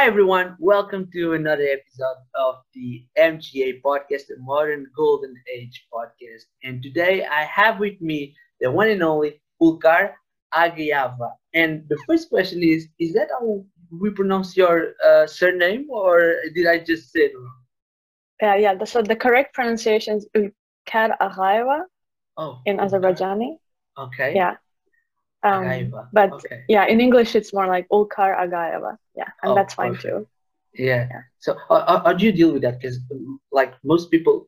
Hi, everyone. Welcome to another episode of the MGA podcast, the Modern Golden Age podcast. And today I have with me the one and only Ulkar Agayava. And the first question is Is that how we pronounce your uh, surname, or did I just say it wrong? Yeah, yeah. So the correct pronunciation is Ulkar Agayeva Oh, in Azerbaijani. Okay. Yeah. Um, but okay. yeah, in English it's more like Ulkar Agayeva. Yeah, and Oh, that's fine perfect. too. Yeah. Yeah. So how, do you deal with that? Because like most people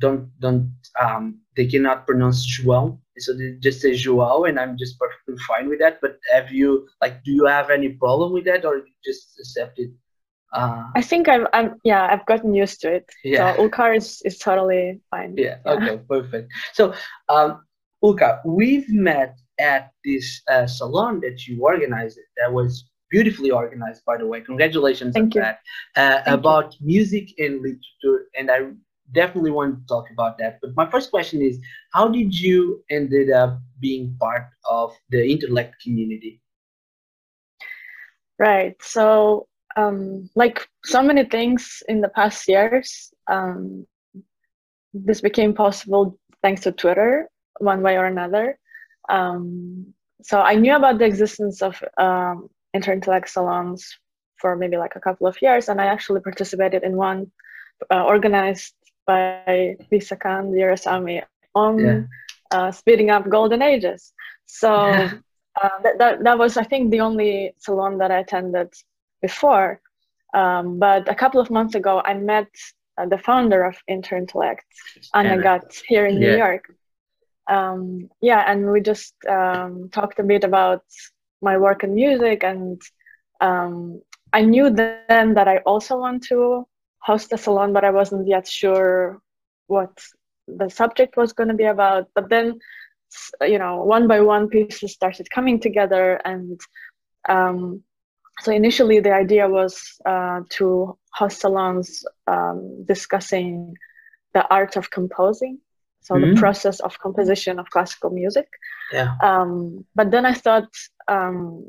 don't don't um they cannot pronounce João, so they just say João, and I'm just perfectly fine with that. But have you like do you have any problem with that, or you just accept it? Uh, I think I've, I'm yeah, I've gotten used to it. yeah. So Ulkar is, is totally fine. Yeah. Okay. Perfect. So, um, Ulka, we've met at this uh, salon that you organized. That was beautifully organized, by the way. Congratulations Thank on you. that. Uh, you. about music and literature, and I definitely want to talk about that. But my first question is, how did you ended up being part of the intellect community? Right. So, um, like so many things in the past years, um, this became possible thanks to Twitter, one way or another. Um, so I knew about the existence of um, interintellect salons for maybe like a couple of years, and I actually participated in one uh, organized by Lisa Khan, the US Army, on Yeah. uh, speeding up golden ages. So uh, that, that, that was, I think, the only salon that I attended before. Um, but a couple of months ago, I met uh, the founder of Interintellect, Anna Anna. Gát, here in Yeah. New York. Um, yeah, and we just um, talked a bit about my work in music, and um, I knew then that I also want to host a salon, but I wasn't yet sure what the subject was going to be about. But then, you know, one by one, pieces started coming together, and um, so initially the idea was uh, to host salons um, discussing the art of composing, so Mhm. the process of composition of classical music. Yeah. Um, but then I thought um,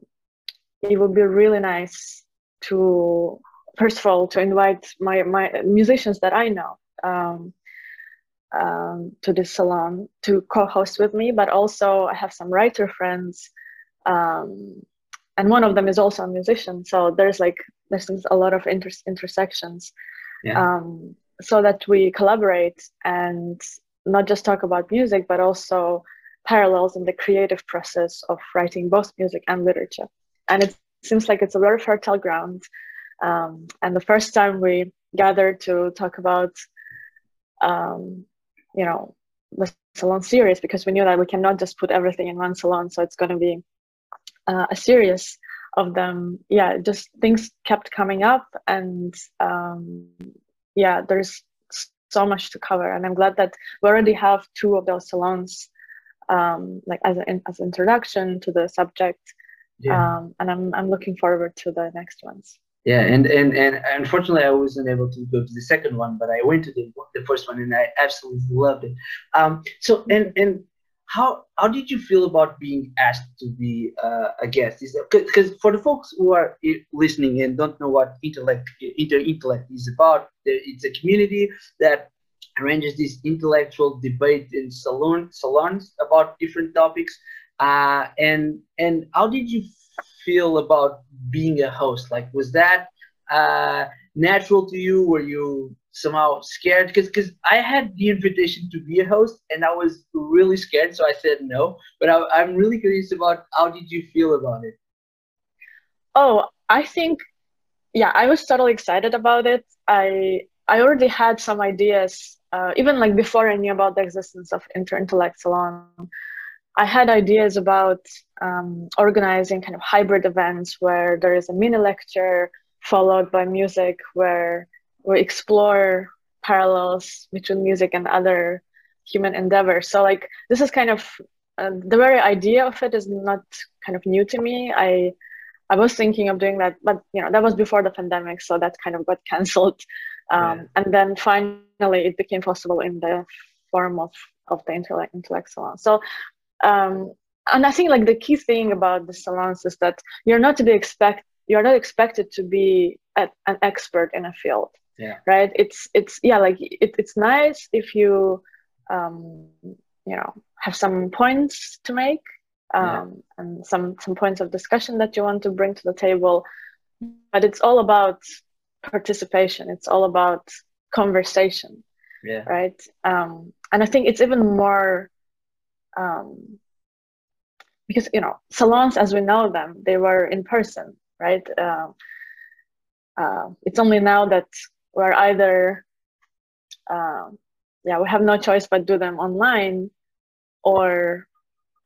it would be really nice to, first of all, to invite my, my musicians that I know um, um, to this salon to co-host with me. But also I have some writer friends, um, and one of them is also a musician. So there's like there's a lot of inter- intersections. Yeah. Um, so that we collaborate and not just talk about music, but also parallels in the creative process of writing both music and literature. And it seems like it's a very fertile ground. Um, and the first time we gathered to talk about, um, you know, the salon series, because we knew that we cannot just put everything in one salon. So it's going to be uh, a series of them. Yeah, just things kept coming up. And um, yeah, there's so much to cover. And I'm glad that we already have two of those salons um, like as an as introduction to the subject. Yeah. Um, and I'm I'm looking forward to the next ones. Yeah, and, and and unfortunately, I wasn't able to go to the second one, but I went to the the first one, and I absolutely loved it. Um, so and and how how did you feel about being asked to be uh, a guest? Because for the folks who are listening and don't know what intellect inter intellect is about, it's a community that arranges this intellectual debate in salon salons about different topics. Uh, and and how did you feel about being a host? Like, was that uh, natural to you? Were you somehow scared? Because because I had the invitation to be a host, and I was really scared, so I said no. But I, I'm really curious about how did you feel about it? Oh, I think yeah, I was totally excited about it. I I already had some ideas, uh, even like before I knew about the existence of Interintellect Salon. I had ideas about um, organizing kind of hybrid events where there is a mini lecture followed by music, where we explore parallels between music and other human endeavors. So like this is kind of uh, the very idea of it is not kind of new to me. I I was thinking of doing that, but you know that was before the pandemic, so that kind of got cancelled. Um, Yeah. And then finally, it became possible in the form of of the intellect intellect salon. So, um, and I think like the key thing about the salons is that you're not to be expect you're not expected to be an expert in a field yeah. right? It's it's yeah like it, it's nice if you um you know have some points to make um yeah. and some some points of discussion that you want to bring to the table. But it's all about participation. It's all about conversation yeah. right? Um and i think it's even more um because you know salons as we know them they were in person right? Uh, uh, it's only now that we're either uh, yeah we have no choice but do them online or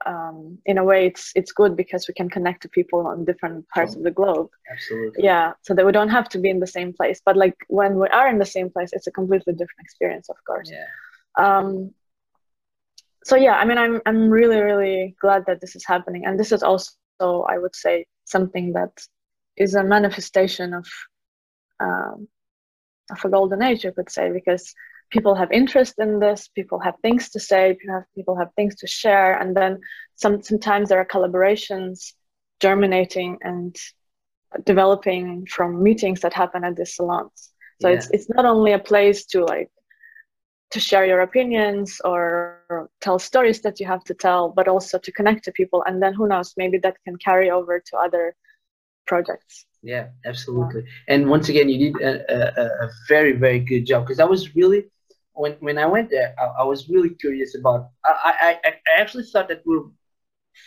um, in a way it's it's good because we can connect to people on different parts sure. of the globe. Absolutely. Yeah so that we don't have to be in the same place but like when we are in the same place it's a completely different experience of course. Yeah. Um, so yeah i mean i'm i'm really really glad that this is happening and this is also i would say something that is a manifestation of um, of a golden age you could say because people have interest in this people have things to say people have, people have things to share and then some, sometimes there are collaborations germinating and developing from meetings that happen at these salons so yeah. it's it's not only a place to like to share your opinions or tell stories that you have to tell but also to connect to people and then who knows maybe that can carry over to other projects yeah absolutely and once again you did a, a, a very very good job because i was really when when I went there, I, I was really curious about. I, I I actually thought that we are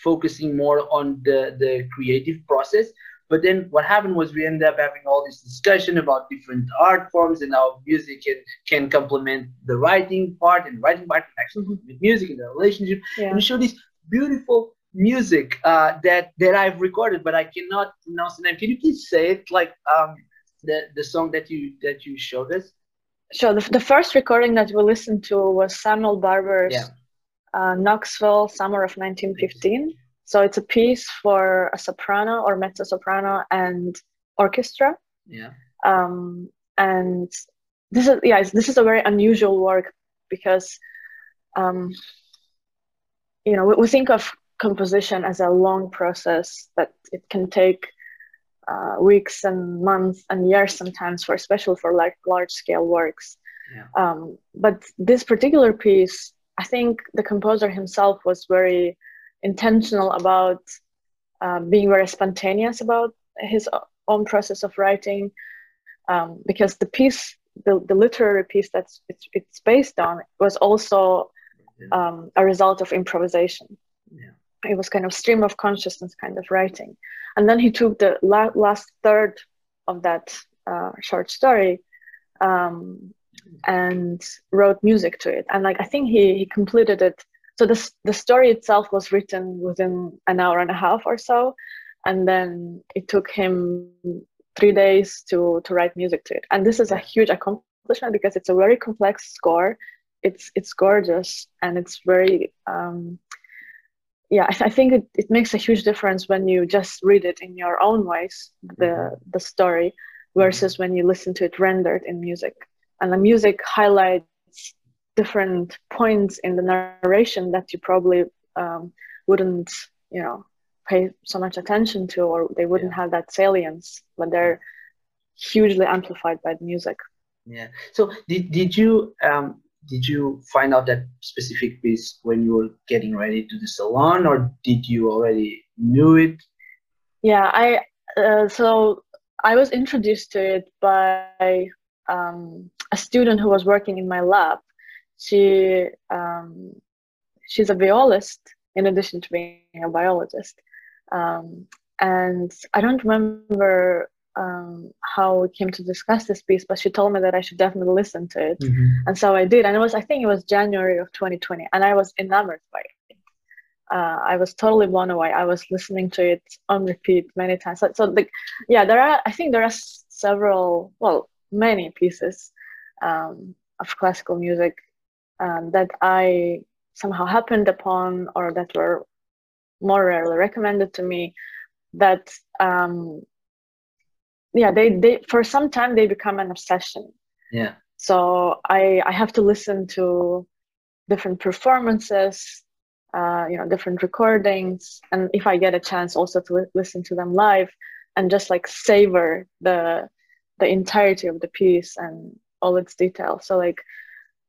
focusing more on the the creative process, but then what happened was we ended up having all this discussion about different art forms and how music can can complement the writing part and writing part actually mm-hmm. with music and the relationship. Yeah. And we show this beautiful music uh, that that I've recorded, but I cannot pronounce the name. Can you please say it like um the the song that you that you showed us? Sure. The, the first recording that we listened to was Samuel Barber's yeah. uh, Knoxville, summer of 1915. So it's a piece for a soprano or mezzo soprano and orchestra. Yeah. Um, and this is yeah, this is a very unusual work because, um, you know, we, we think of composition as a long process that it can take uh, weeks and months and years sometimes for especially for like large scale works yeah. um, but this particular piece i think the composer himself was very intentional about uh, being very spontaneous about his own process of writing um, because the piece the, the literary piece that's it's, it's based on was also um, a result of improvisation yeah. It was kind of stream of consciousness kind of writing. And then he took the la- last third of that uh, short story um, and wrote music to it. And like i think he he completed it. So the, the story itself was written within an hour and a half or so. And then it took him three days to to write music to it. And this is a huge accomplishment because it's a very complex score. It's it's gorgeous and it's very um, yeah, I, I think it, it makes a huge difference when you just read it in your own voice, the mm-hmm. the story, versus mm-hmm. when you listen to it rendered in music. And the music highlights different points in the narration that you probably um, wouldn't, you know, pay so much attention to, or they wouldn't yeah. have that salience, but they're hugely amplified by the music. Yeah. So did did you um did you find out that specific piece when you were getting ready to the salon or did you already knew it? Yeah i uh, so i was introduced to it by um, a student who was working in my lab. She um, she's a violist in addition to being a biologist. Um, and i don't remember um, how we came to discuss this piece, but she told me that I should definitely listen to it. Mm-hmm. And so I did. And it was, I think it was January of 2020. And I was enamored by it. Uh, I was totally blown away. I was listening to it on repeat many times. So, so like, yeah, there are, I think there are several, well, many pieces um, of classical music um, that I somehow happened upon or that were more rarely recommended to me that um, yeah they they for some time they become an obsession yeah so i i have to listen to different performances uh, you know different recordings and if i get a chance also to li- listen to them live and just like savor the the entirety of the piece and all its details. So like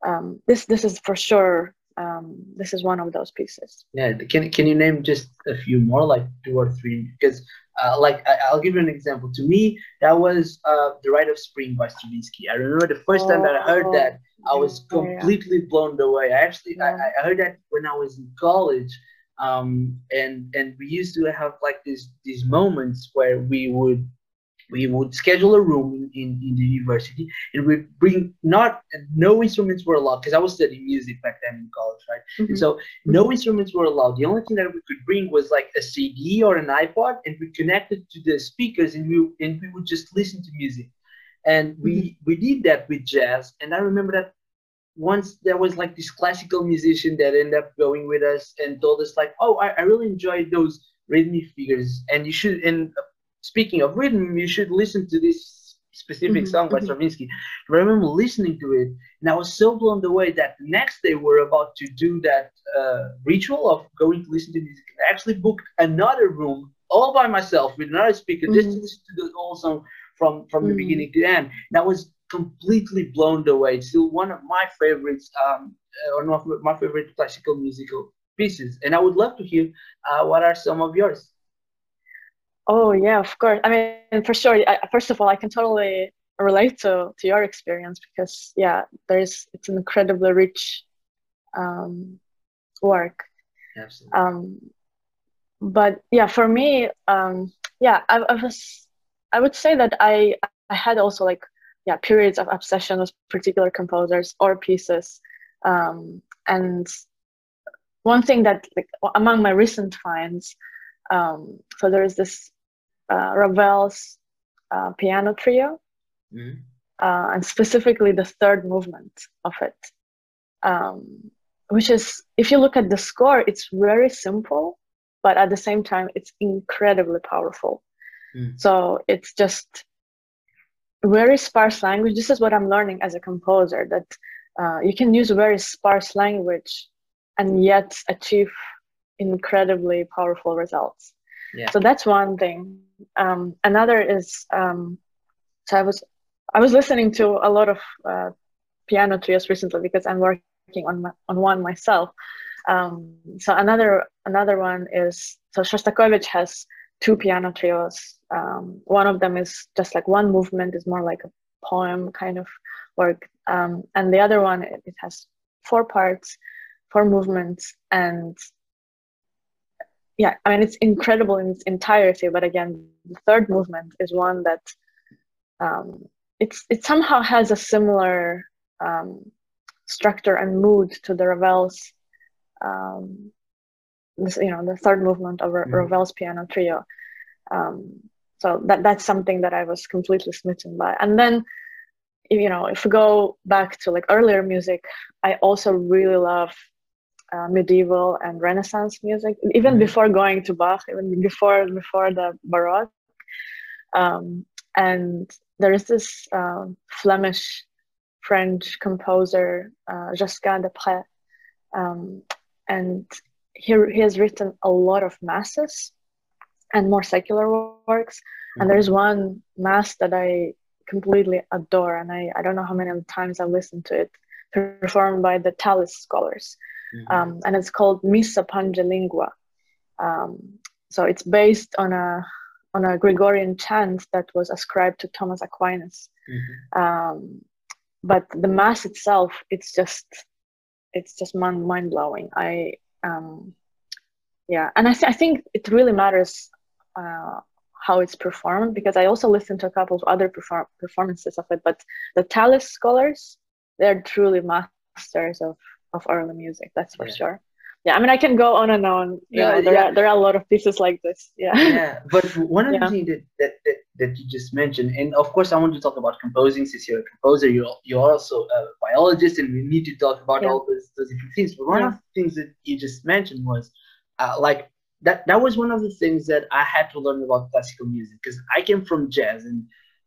um, this this is for sure um, this is one of those pieces. Yeah, can can you name just a few more, like two or three? Because uh, like I, will give you an example. To me, that was uh, the Rite of Spring by Stravinsky. I remember the first time that I heard oh, that, I was completely blown away. I actually yeah. I, I heard that when I was in college. Um, and and we used to have like these these moments where we would we would schedule a room in, in the university and we bring not no instruments were allowed because i was studying music back then in college right mm-hmm. so no instruments were allowed the only thing that we could bring was like a cd or an ipod and we connected to the speakers and we and we would just listen to music and we mm-hmm. we did that with jazz and i remember that once there was like this classical musician that ended up going with us and told us like oh i, I really enjoyed those rhythmic figures and you should and speaking of rhythm, you should listen to this specific mm-hmm. song by mm-hmm. Stravinsky. I remember listening to it, and I was so blown away that the next day we're about to do that uh, ritual of going to listen to music. I actually booked another room all by myself with another speaker mm-hmm. just to listen to the whole song from from the mm-hmm. beginning to the end. And I was completely blown away. It's still one of my favorites, um, uh, one of my favorite classical musical pieces. And I would love to hear uh, what are some of yours. Oh yeah, of course. I mean, for sure. I, first of all, I can totally relate to to your experience because yeah, there's it's an incredibly rich um, work. Absolutely. Um, but yeah, for me, um, yeah, I, I was. I would say that I I had also like yeah periods of obsession with particular composers or pieces, um, and one thing that like among my recent finds um, so there is this uh, Ravel's uh, piano trio, mm-hmm. uh, and specifically the third movement of it, um, which is, if you look at the score, it's very simple, but at the same time, it's incredibly powerful. Mm. So it's just very sparse language. This is what I'm learning as a composer that uh, you can use very sparse language and yet achieve incredibly powerful results. So that's one thing. Um, another is um, so I was I was listening to a lot of uh, piano trios recently because I'm working on my, on one myself. Um, so another another one is so Shostakovich has two piano trios. Um, one of them is just like one movement is more like a poem kind of work, um, and the other one it, it has four parts, four movements, and yeah, I mean, it's incredible in its entirety. But again, the third movement is one that um, it's it somehow has a similar um, structure and mood to the Ravel's, um, this, you know, the third movement of mm-hmm. Ravel's piano trio. Um, so that that's something that I was completely smitten by. And then, you know, if we go back to like earlier music, I also really love uh, medieval and Renaissance music, even mm-hmm. before going to Bach, even before before the Baroque. Um, and there is this uh, Flemish French composer, uh, Josquin des Prez, um, and he, he has written a lot of masses and more secular works. Mm-hmm. And there's one mass that I completely adore, and I, I don't know how many times I've listened to it, performed by the Tallis scholars mm-hmm. um, and it's called Missa Pange Lingua. Um, so it's based on a on a Gregorian chant that was ascribed to Thomas Aquinas. Mm-hmm. Um, but the mass itself, it's just it's just mind blowing. I um, yeah, and I, th- I think it really matters uh, how it's performed because I also listened to a couple of other perform- performances of it. But the Tallis scholars, they're truly masters of of early music that's for yeah. sure yeah i mean i can go on and on you yeah, know there, yeah. are, there are a lot of pieces like this yeah yeah but one of the things that, that, that, that you just mentioned and of course i want to talk about composing since you're a composer you're, you're also a biologist and we need to talk about all those, those different things but one of the things that you just mentioned was uh, like that that was one of the things that i had to learn about classical music because i came from jazz and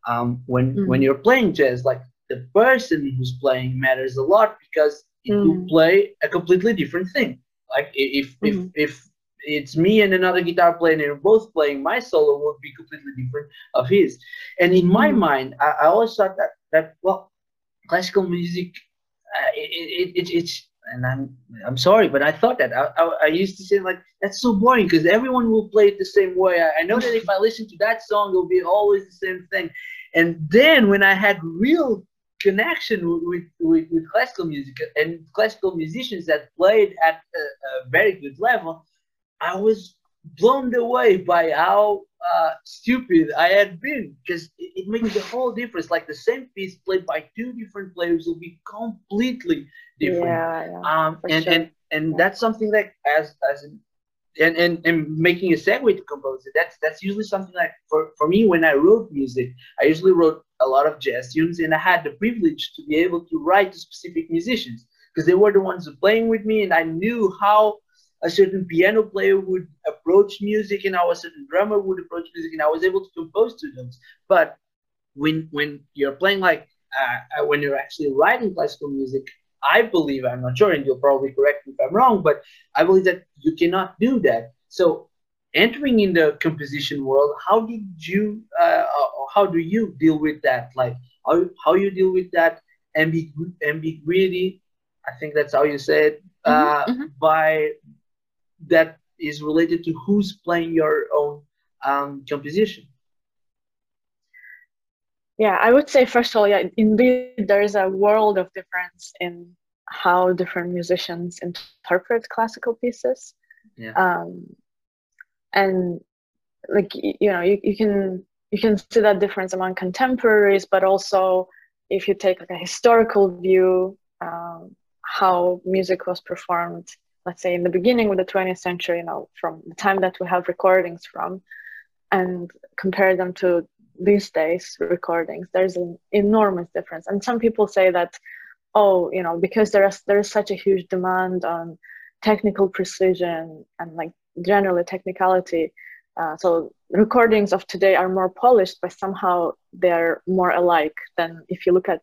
um, when mm-hmm. when you're playing jazz like the person who's playing matters a lot because mm. you play a completely different thing. Like if mm-hmm. if if it's me and another guitar player and we're both playing my solo would be completely different of his and in my mm-hmm. mind I, I, always thought that that well classical music uh, it, it, it, it's and I'm I'm sorry, but I thought that I, I, I used to say like that's so boring because everyone will play it the same way. I, I, know that if I listen to that song, it'll be always the same thing. And then when I had real connection with, with, with classical music and classical musicians that played at a, a very good level, I was blown away by how uh, stupid I had been because it, it, makes a whole difference. Like the same piece played by two different players will be completely different. Yeah, yeah um, and, sure. and and yeah. that's something that as as and, and and making a segue to compose it. That's that's usually something like for, for me when I wrote music, I usually wrote a lot of jazz tunes, and I had the privilege to be able to write to specific musicians because they were the ones playing with me, and I knew how a certain piano player would approach music and how a certain drummer would approach music and I was able to compose to those. But when when you're playing like uh, when you're actually writing classical music, I believe I'm not sure, and you'll probably correct me if I'm wrong, but I believe that you cannot do that. So entering in the composition world, how did you uh, how do you deal with that? Like how how you deal with that ambigu- ambiguity? I think that's how you say it. Mm-hmm, uh, mm-hmm. By that is related to who's playing your own um, composition. Yeah, I would say first of all, yeah, indeed there is a world of difference in how different musicians interpret classical pieces. Yeah. Um, and like you know, you, you can you can see that difference among contemporaries, but also if you take like a historical view, um, how music was performed let's say in the beginning of the 20th century you know from the time that we have recordings from and compare them to these days recordings there's an enormous difference. And some people say that oh you know because there is there is such a huge demand on technical precision and like generally technicality uh, so recordings of today are more polished but somehow they're more alike than if you look at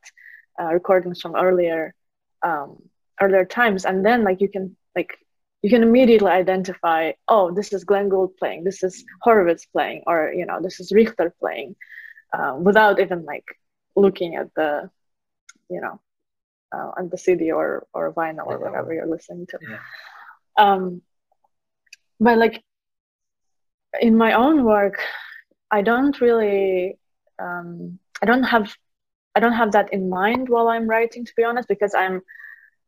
uh, recordings from earlier um, earlier times. And then like you can like you can immediately identify oh this is glenn gould playing this is horowitz playing or you know this is richter playing uh, without even like looking at the you know uh, on the cd or or vinyl or whatever you're listening to yeah. um but like in my own work i don't really um i don't have i don't have that in mind while i'm writing to be honest because i'm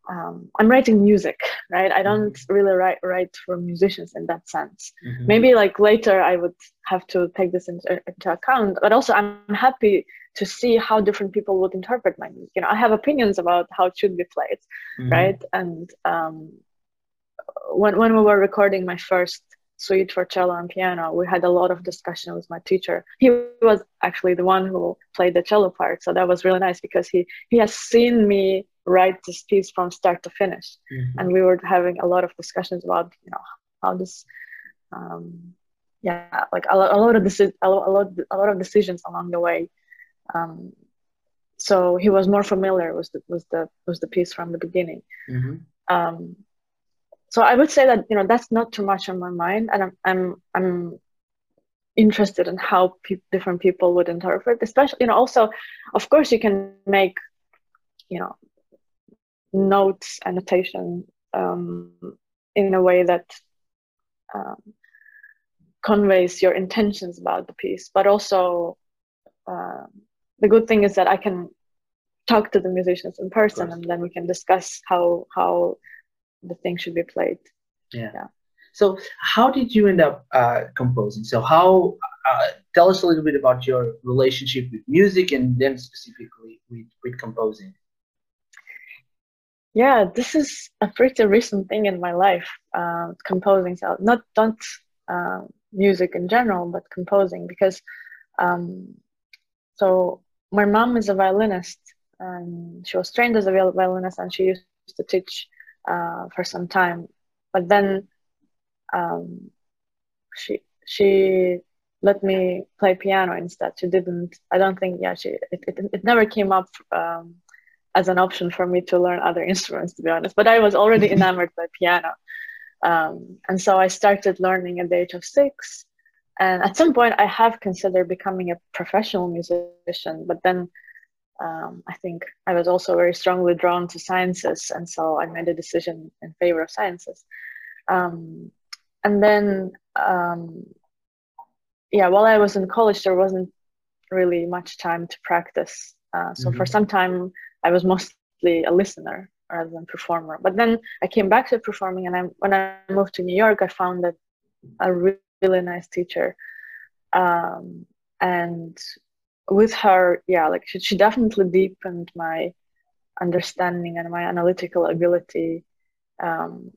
um, I'm writing music, right? I don't mm-hmm. really write write for musicians in that sense. Mm-hmm. Maybe like later I would have to take this into, into, account, but also I'm happy to see how different people would interpret my music. You know, I have opinions about how it should be played, mm-hmm. right? And um, when when we were recording my first suite for cello and piano, we had a lot of discussion with my teacher. He was actually the one who played the cello part, so that was really nice because he he has seen me write this piece from start to finish mm-hmm. and we were having a lot of discussions about you know how this um, yeah like a, lot, a lot of deci- a lot, a lot a lot of decisions along the way um, so he was more familiar with the with the with the piece from the beginning mm-hmm. um, so I would say that you know that's not too much on my mind and I'm I'm I'm interested in how pe- different people would interpret especially you know also of course you can make you know notes annotation um, in a way that um, conveys your intentions about the piece. But also uh, the good thing is that i can talk to the musicians in person and then we can discuss how how the thing should be played. Yeah, yeah. so how did you end up uh, composing? So how uh, tell us a little bit about your relationship with music and then specifically with, with composing yeah, this is a pretty recent thing in my life. Uh, composing, so not not uh, music in general, but composing because. Um, so my mom is a violinist, and she was trained as a violinist, and she used to teach uh, for some time. But then um, she she let me play piano instead. She didn't. I don't think. Yeah, she it, it, it never came up um, as an option for me to learn other instruments to be honest but i was already enamored by piano Um, and so I started learning at the age of six. And at some point, I have considered becoming a professional musician, but then um, I think I was also very strongly drawn to sciences, and so I made a decision in favor of sciences. Um, and then, um, yeah, while I was in college, there wasn't really much time to practice. Uh, so mm-hmm. for some time, I was mostly a listener rather than performer. But then I came back to performing, and I, when I moved to New York, I found that a really, nice teacher, um, and with her, yeah, like she, she definitely deepened my understanding and my analytical ability um,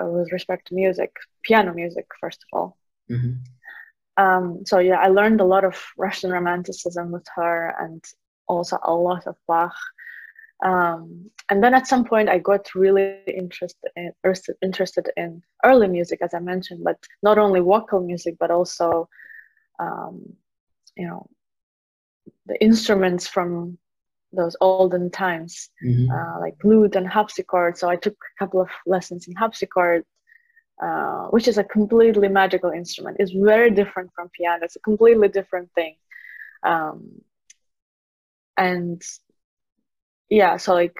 with respect to music, piano music, first of all. Mm-hmm. Um, so yeah, I learned a lot of Russian Romanticism with her, and also a lot of Bach. Um, and then at some point, I got really interested in interested in early music, as I mentioned, but not only vocal music, but also, um, you know, the instruments from those olden times, mm-hmm. uh, like lute and harpsichord. So I took a couple of lessons in harpsichord, uh, which is a completely magical instrument. It's very different from piano. It's a completely different thing. Um, and yeah, so like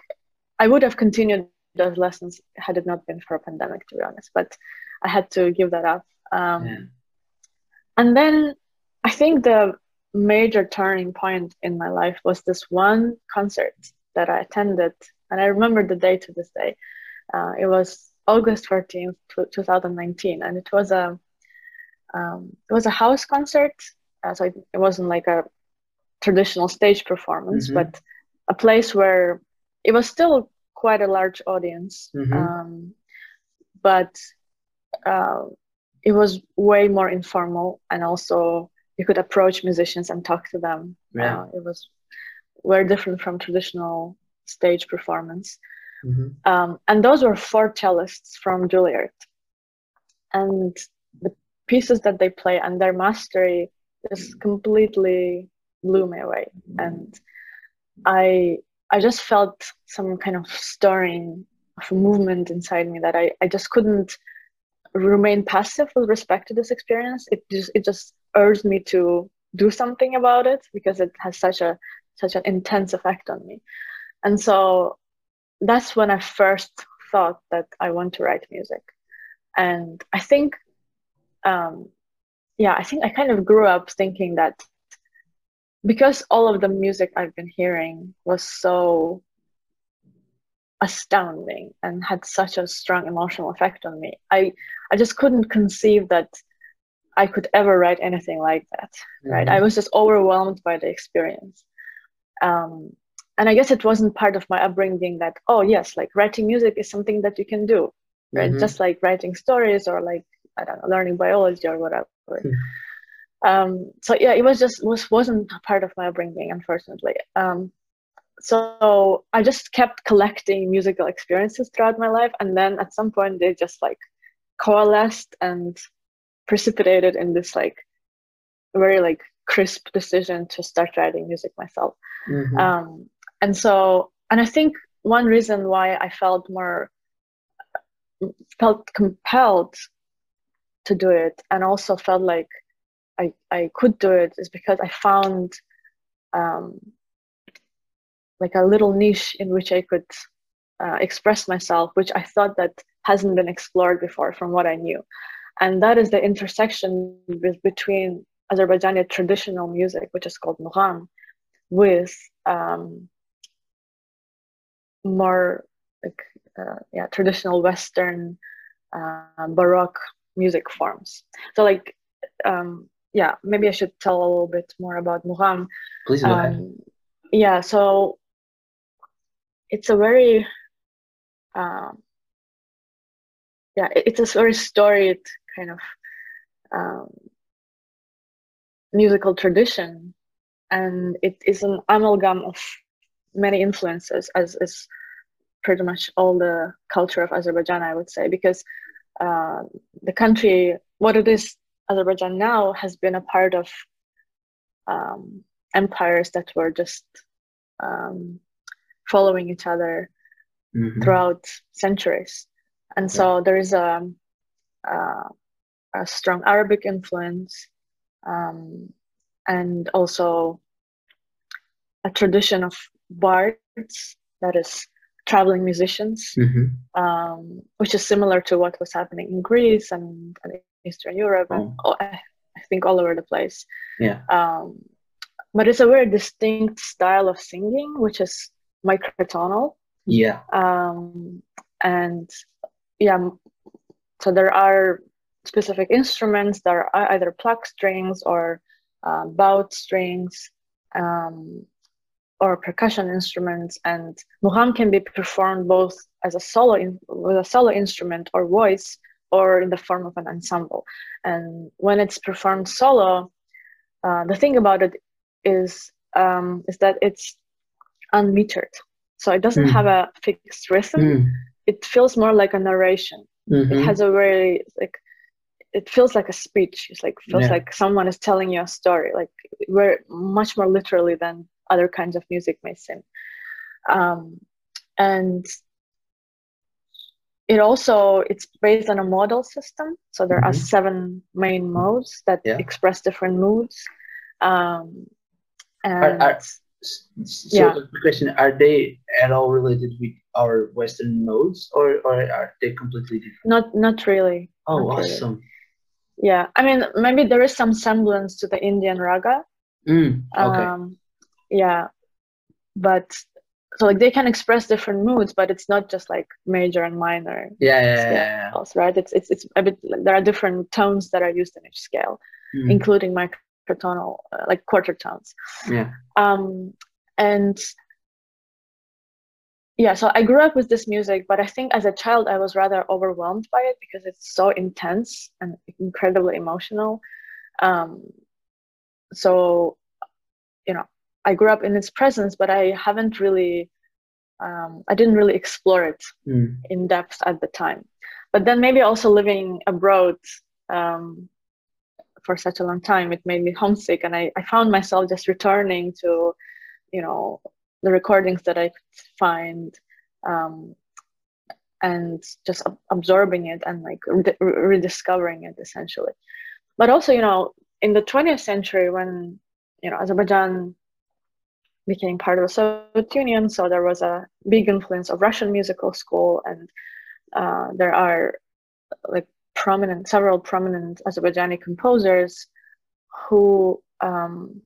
I would have continued those lessons had it not been for a pandemic, to be honest. But I had to give that up. Um, yeah. And then I think the major turning point in my life was this one concert that I attended, and I remember the day to this day. Uh, it was August 14th, 2019, and it was a um, it was a house concert. Uh, so it, it, wasn't like a traditional stage performance, mm-hmm. but a place where it was still quite a large audience, mm-hmm. um, but uh, it was way more informal and also you could approach musicians and talk to them. Yeah. Uh, it was very different from traditional stage performance. Mm-hmm. Um, and those were four cellists from Juilliard. And the pieces that they play and their mastery is completely blew me away. And I I just felt some kind of stirring of a movement inside me that I, I just couldn't remain passive with respect to this experience. It just it just urged me to do something about it because it has such a such an intense effect on me and so that's when i first thought that i want to write music and i think um, yeah i think i kind of grew up thinking that because all of the music i've been hearing was so astounding and had such a strong emotional effect on me i i just couldn't conceive that I could ever write anything like that, mm-hmm. right? I was just overwhelmed by the experience. Um, and I guess it wasn't part of my upbringing that, oh, yes, like writing music is something that you can do, right? Mm-hmm. Just like writing stories or like, I don't know, learning biology or whatever. Mm-hmm. Um, so yeah, it was just, was, wasn't part of my upbringing, unfortunately. Um, so I just kept collecting musical experiences throughout my life. And then at some point they just like coalesced and precipitated in this like very like crisp decision to start writing music myself mm-hmm. um, and so and i think one reason why i felt more felt compelled to do it and also felt like i i could do it is because i found um, like a little niche in which i could uh, express myself which i thought that hasn't been explored before from what i knew and that is the intersection with, between Azerbaijani traditional music, which is called mugham, with um, more like uh, yeah traditional Western uh, Baroque music forms. So like um, yeah, maybe I should tell a little bit more about mugham. Please go um, ahead. Yeah, so it's a very um, yeah, it's a very storied kind of um, musical tradition, and it is an amalgam of many influences, as is pretty much all the culture of Azerbaijan, I would say, because uh, the country, what it is, Azerbaijan now, has been a part of um, empires that were just um, following each other mm-hmm. throughout centuries. and so there is a, a, a strong Arabic influence, um, and also a tradition of bards, that is traveling musicians, Mm-hmm. um, which is similar to what was happening in Greece and, and Eastern Europe, and Oh. I I think all over the place. Yeah. Um, but it's a very distinct style of singing, which is microtonal. Yeah. Um, and yeah, so there are specific instruments that are either pluck strings or uh, bowed strings um, or percussion instruments. And mugham can be performed both as a solo in, with a solo instrument or voice or in the form of an ensemble. And when it's performed solo, uh, the thing about it is um, is that it's unmetered. So it doesn't Mm. have a fixed rhythm. Mm. It feels more like a narration. Mhm. It has a very like it feels like a speech. It's like feels Yeah. like someone is telling you a story, like very much more literally than other kinds of music may seem. Um, and it also it's based on a modal system. So there are Mhm. seven main modes that Yeah. express different moods. Um, and are- S- So Yeah. the question: Are they at all related with our Western modes, or or are they completely different? not not really. Oh, Not really. awesome! Yeah, I mean maybe there is some semblance to the Indian raga. Mm, okay. Um, yeah, but so like they can express different moods, but it's not just like major and minor yeah, yeah, yeah, yeah. scales, right? It's it's it's a bit. There are different tones that are used in each scale, Mm, including microtonal, uh, like quarter tones. yeah. Um, and yeah, so I grew up with this music, but I think as a child I was rather overwhelmed by it because it's so intense and incredibly emotional. Um, so, you know, I grew up in its presence, but I haven't really, um, I didn't really explore it Mm, in depth at the time. But then maybe also living abroad um, for such a long time, it made me homesick, and I, I found myself just returning to, you know, the recordings that I could find, um, and just ab- absorbing it and like re- rediscovering it essentially. But also, you know, in the 20th century, when you know Azerbaijan became part of the Soviet Union, so there was a big influence of Russian musical school, and uh, there are like prominent, several prominent Azerbaijani composers who um,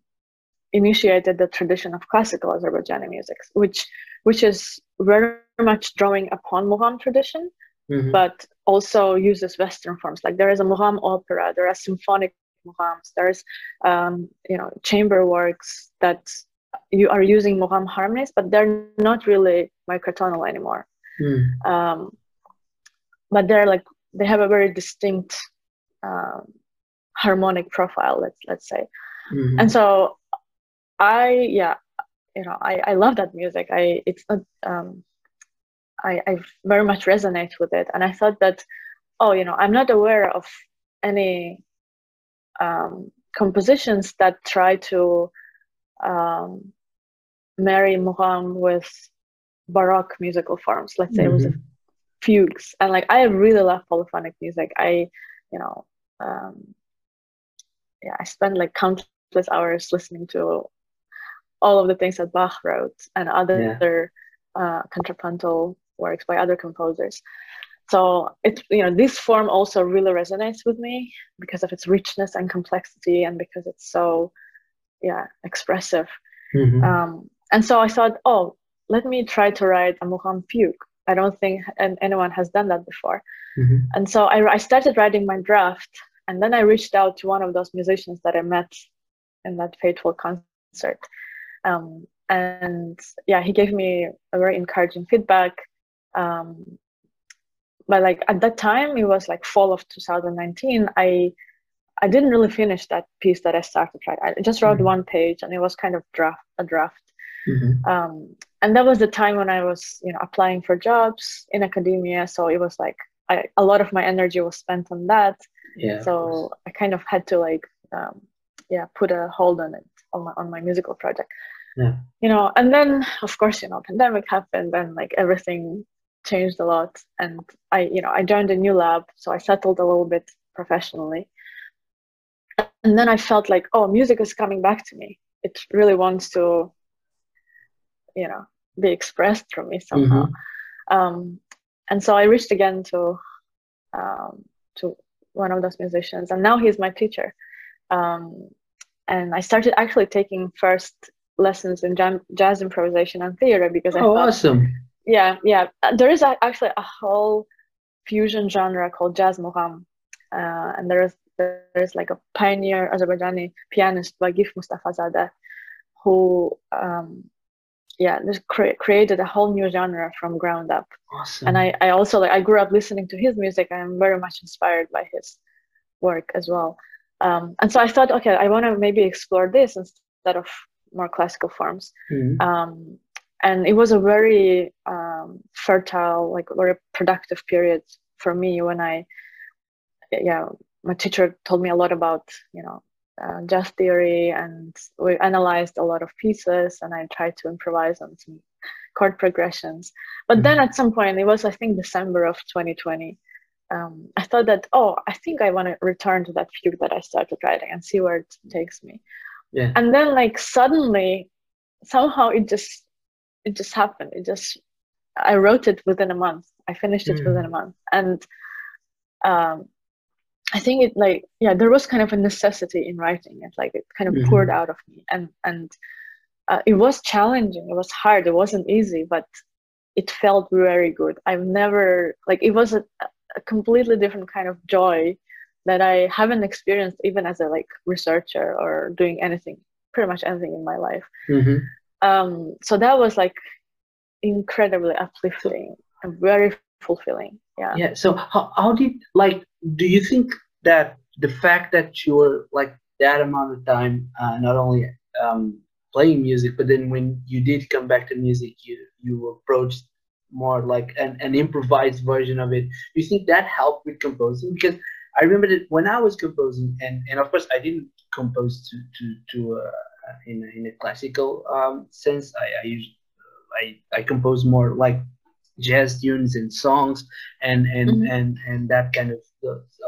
initiated the tradition of classical Azerbaijani music, which which is very much drawing upon Mugham tradition, mhm. but also uses Western forms. Like there is a Mugham opera, there are symphonic Mughams, there's um, you know chamber works that you are using Mugham harmonies, but they're not really microtonal anymore. Mm, Um, but they're like they have a very distinct um, harmonic profile. Let's let's say. mhm. and so i yeah you know i i love that music i it's not um i i very much resonate with it and i thought that oh you know i'm not aware of any um compositions that try to um marry mugham with baroque musical forms. Let's say it was a fugues. And like i really love polyphonic music. I you know um yeah i spend like countless hours listening to all of the things that bach wrote and other uh, contrapuntal works by other composers. So it you know this form also really resonates with me because of its richness and complexity and because it's so yeah expressive Mhm. um, and so I thought, oh, let me try to write a Mugham fugue. I don't think an- anyone has done that before. Mhm. And so I, I started writing my draft, and then I reached out to one of those musicians that I met in that fateful concert. Um, and yeah, he gave me a very encouraging feedback. Um, but like at that time, it was like fall of 2019. I I didn't really finish that piece that I started. Right, I just wrote Mhm. one page, and it was kind of draft a draft. Mhm. Um, and that was the time when I was, you know, applying for jobs in academia. So it was like I, a lot of my energy was spent on that. Yeah. so I kind of had to like, um, yeah, put a hold on it on my on my musical project. Yeah. You know, and then of course, you know, pandemic happened, and like everything changed a lot and i you know i joined a new lab so i settled a little bit professionally and then i felt like oh music is coming back to me. It really wants to you know be expressed from me somehow. Mm-hmm. um, and so i reached again to um, to one of those musicians and now he's my teacher. Um, and i started actually taking first lessons in jam- jazz improvisation and theater because oh, I thought, awesome. Yeah yeah. There is actually a whole fusion genre called jazz mugham, uh, and there is there's like a pioneer Azerbaijani pianist Vagif Mustafazadeh who um, yeah just cre- created a whole new genre from ground up awesome. and I, I also like i grew up listening to his music i'm very much inspired by his work as well um, and so i thought okay i want to maybe explore this instead of more classical forms mm-hmm. um, and it was a very um, fertile like very productive period for me when i yeah my teacher told me a lot about you know uh, jazz theory and we analyzed a lot of pieces and I tried to improvise on some chord progressions. But mm-hmm. then at some point, it was I think December of 2020, um, I thought that, oh, I think I want to return to that fugue that I started writing and see where it takes me. Yeah. And then like suddenly, somehow it just, it just happened. It just, I wrote it within a month. I finished it mm. within a month. And um, I think it like yeah, there was kind of a necessity in writing it. Like it kind of mm-hmm. poured out of me, and and uh, it was challenging. It was hard. It wasn't easy, but it felt very good. I've never like it was a, a completely different kind of joy that I haven't experienced even as a like researcher or doing anything, pretty much anything in my life. Mm-hmm. Um, so that was like incredibly uplifting and very fulfilling. Yeah. Yeah. So how, how did like do you think that the fact that you were like that amount of time uh, not only um, playing music, but then when you did come back to music, you you approached more like an, an improvised version of it. Do you think that helped with composing? Because I remember that when I was composing, and, and of course I didn't compose to to to uh, in a, in a classical um, sense. I I, I I compose more like jazz tunes and songs and and mm-hmm. and and that kind of,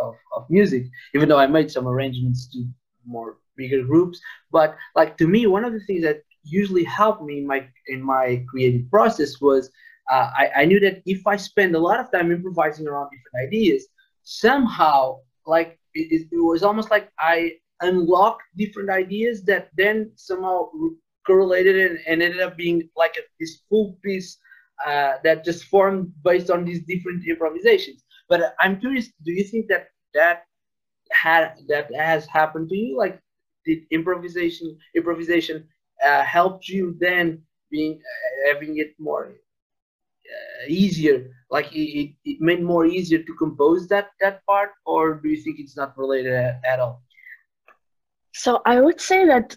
of of music even though i made some arrangements to more bigger groups but like to me one of the things that usually helped me in my in my creative process was uh, I, I knew that if i spend a lot of time improvising around different ideas somehow like it, it was almost like i unlocked different ideas that then somehow correlated and, and ended up being like a, this full piece uh, that just formed based on these different improvisations. But I'm curious, do you think that that had that has happened to you? Like, did improvisation improvisation uh, helped you then being uh, having it more uh, easier? Like, it, it made more easier to compose that that part, or do you think it's not related at, at all? So I would say that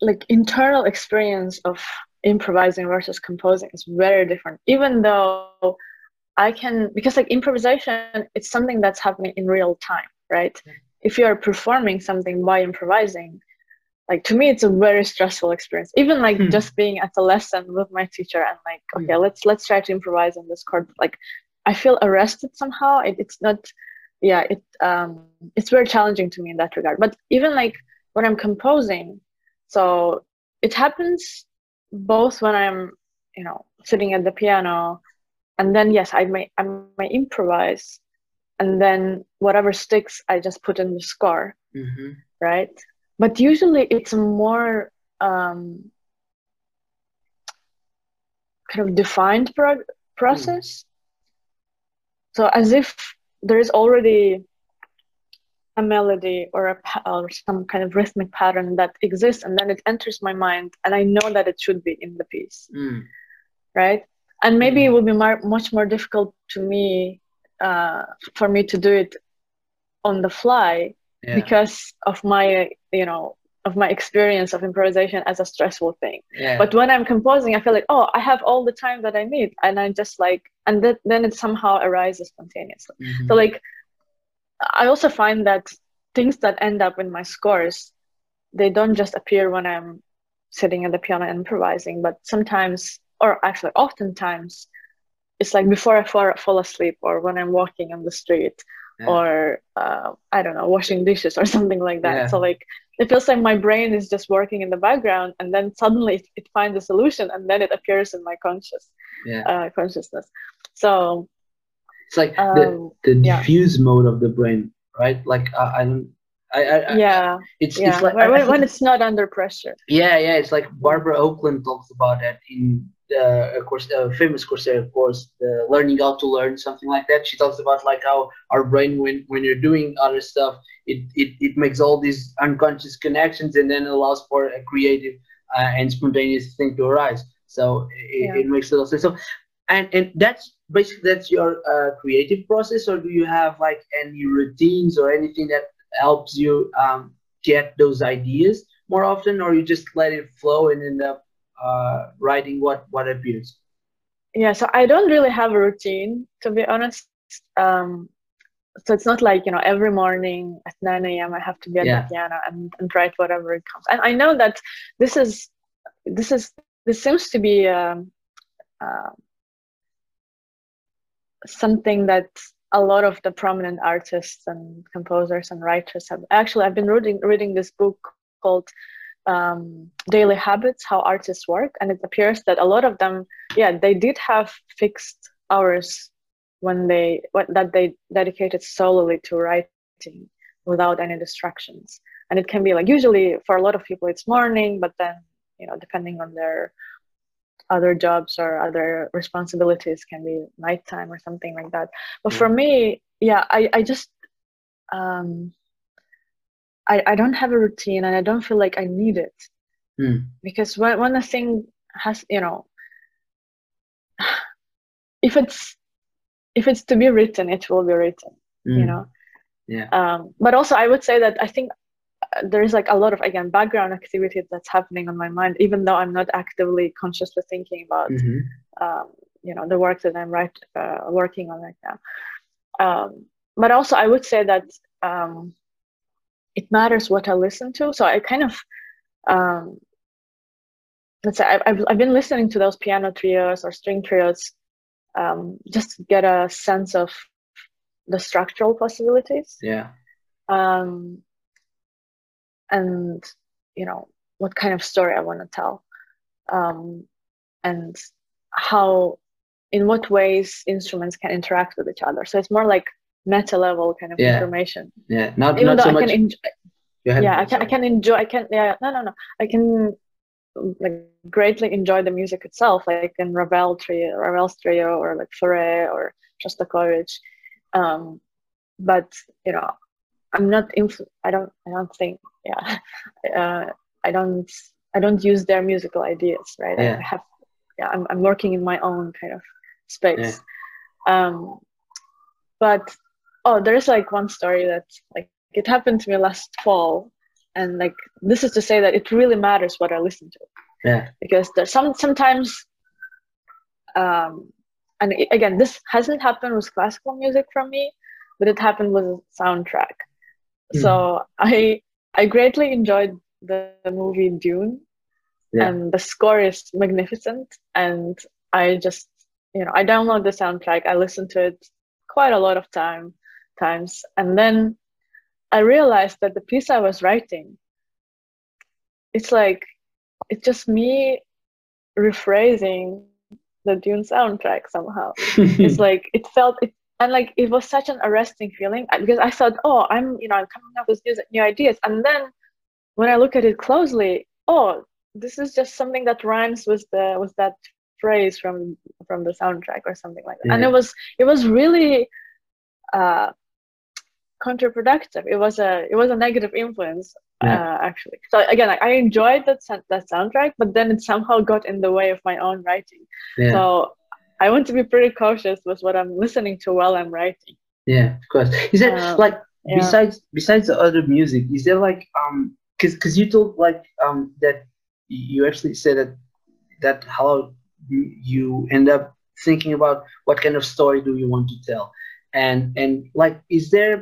like internal experience of improvising versus composing is very different even though i can because like improvisation it's something that's happening in real time right mm-hmm. if you're performing something by improvising like to me it's a very stressful experience even like mm-hmm. just being at a lesson with my teacher and like okay mm-hmm. let's let's try to improvise on this chord like i feel arrested somehow it, it's not yeah it um it's very challenging to me in that regard but even like when i'm composing so it happens both when I'm, you know, sitting at the piano, and then yes, I may I may improvise, and then whatever sticks, I just put in the score, mm-hmm. right? But usually it's a more um, kind of defined pro- process. Mm. So as if there is already a melody or a or some kind of rhythmic pattern that exists and then it enters my mind and i know that it should be in the piece mm. right and maybe mm. it would be much more difficult to me uh, for me to do it on the fly yeah. because of my you know of my experience of improvisation as a stressful thing yeah. but when i'm composing i feel like oh i have all the time that i need and i just like and that, then it somehow arises spontaneously mm-hmm. so like I also find that things that end up in my scores, they don't just appear when I'm sitting at the piano improvising, but sometimes, or actually oftentimes, it's like before I fall, fall asleep or when I'm walking on the street Yeah. or uh, I don't know, washing dishes or something like that. Yeah. So like it feels like my brain is just working in the background and then suddenly it, it finds a solution and then it appears in my conscious Yeah. uh, consciousness. So It's like the, um, the yeah. diffuse mode of the brain, right? Like uh, I don't. I, I, I- yeah, it's yeah. it's like when, I when, think when it's not under pressure. Yeah, yeah, it's like Barbara Oakley talks about that in the of course the famous Coursera course, the learning how to learn, something like that. She talks about like how our brain when when you're doing other stuff, it it, it makes all these unconscious connections and then allows for a creative uh, and spontaneous thing to arise. So it, Yeah. it makes a lot of sense. So and and that's basically that's your uh, creative process, or do you have like any routines or anything that helps you um, get those ideas more often, or you just let it flow and end up uh, writing what what appears? Yeah, so I don't really have a routine to be honest. Um, so it's not like you know every morning at 9 a.m. I have to be at Yeah. the piano and, and write whatever it comes. And I know that this is this is this seems to be um, uh, something that a lot of the prominent artists and composers and writers have. Actually, I've been reading reading this book called um, Daily Habits: How Artists Work, and it appears that a lot of them, yeah, they did have fixed hours when they that they dedicated solely to writing without any distractions. And it can be like usually for a lot of people it's morning, but then you know depending on their other jobs or other responsibilities can be nighttime or something like that. But for me yeah i, I just um I, I don't have a routine and i don't feel like i need it. Hmm. because when, when a thing has you know if it's if it's to be written it will be written you Mm, know? Yeah. um, but also i would say that i think there is like a lot of again background activity that's happening on my mind even though i'm not actively consciously thinking about Mhm. um, you know the work that i'm right uh, working on right now um, but also i would say that um, it matters what i listen to so i kind of um, let's say I've, I've, I've been listening to those piano trios or string trios um, just to get a sense of the structural possibilities Yeah. um, and you know what kind of story I want to tell, um, and how, in what ways instruments can interact with each other. So it's more like meta level kind of Yeah. information. Yeah. Not Even not so I much. enjoy, yeah, I can I can enjoy. I can yeah no no no. I can like greatly enjoy the music itself, like in Ravel trio, Ravel's trio, or like Fauré or Shostakovich. Um, but you know, I'm not influ- I don't I don't think yeah. Uh, I don't I don't use their musical ideas, right? Yeah. I have yeah. I'm I'm working in my own kind of space. yeah. Um, but oh, there's like one story that like it happened to me last fall, and like this is to say that it really matters what I listen to Yeah. because there's some sometimes um and again this hasn't happened with classical music from me but it happened with a soundtrack Hmm. so i i greatly enjoyed the, the movie dune Yeah. and the score is magnificent and i just you know i download the soundtrack i listen to it quite a lot of time times and then i realized that the piece i was writing it's like it's just me rephrasing the Dune soundtrack somehow. It's like it felt it and like it was such an arresting feeling uh, because I thought, oh, I'm you know I'm coming up with new, new ideas, and then when I look at it closely, oh, this is just something that rhymes with the with that phrase from from the soundtrack or something like that, and it was it was really uh, counterproductive. It was a it was a negative influence Yeah. uh, actually. So again, I, I enjoyed that that soundtrack, but then it somehow got in the way of my own writing. yeah. So I want to be pretty cautious with what I'm listening to while I'm writing. Yeah, of course. Is there Uh, like yeah. besides besides the other music, is there like um because because you told like um that you actually said that that how you, you end up thinking about what kind of story do you want to tell, and and like is there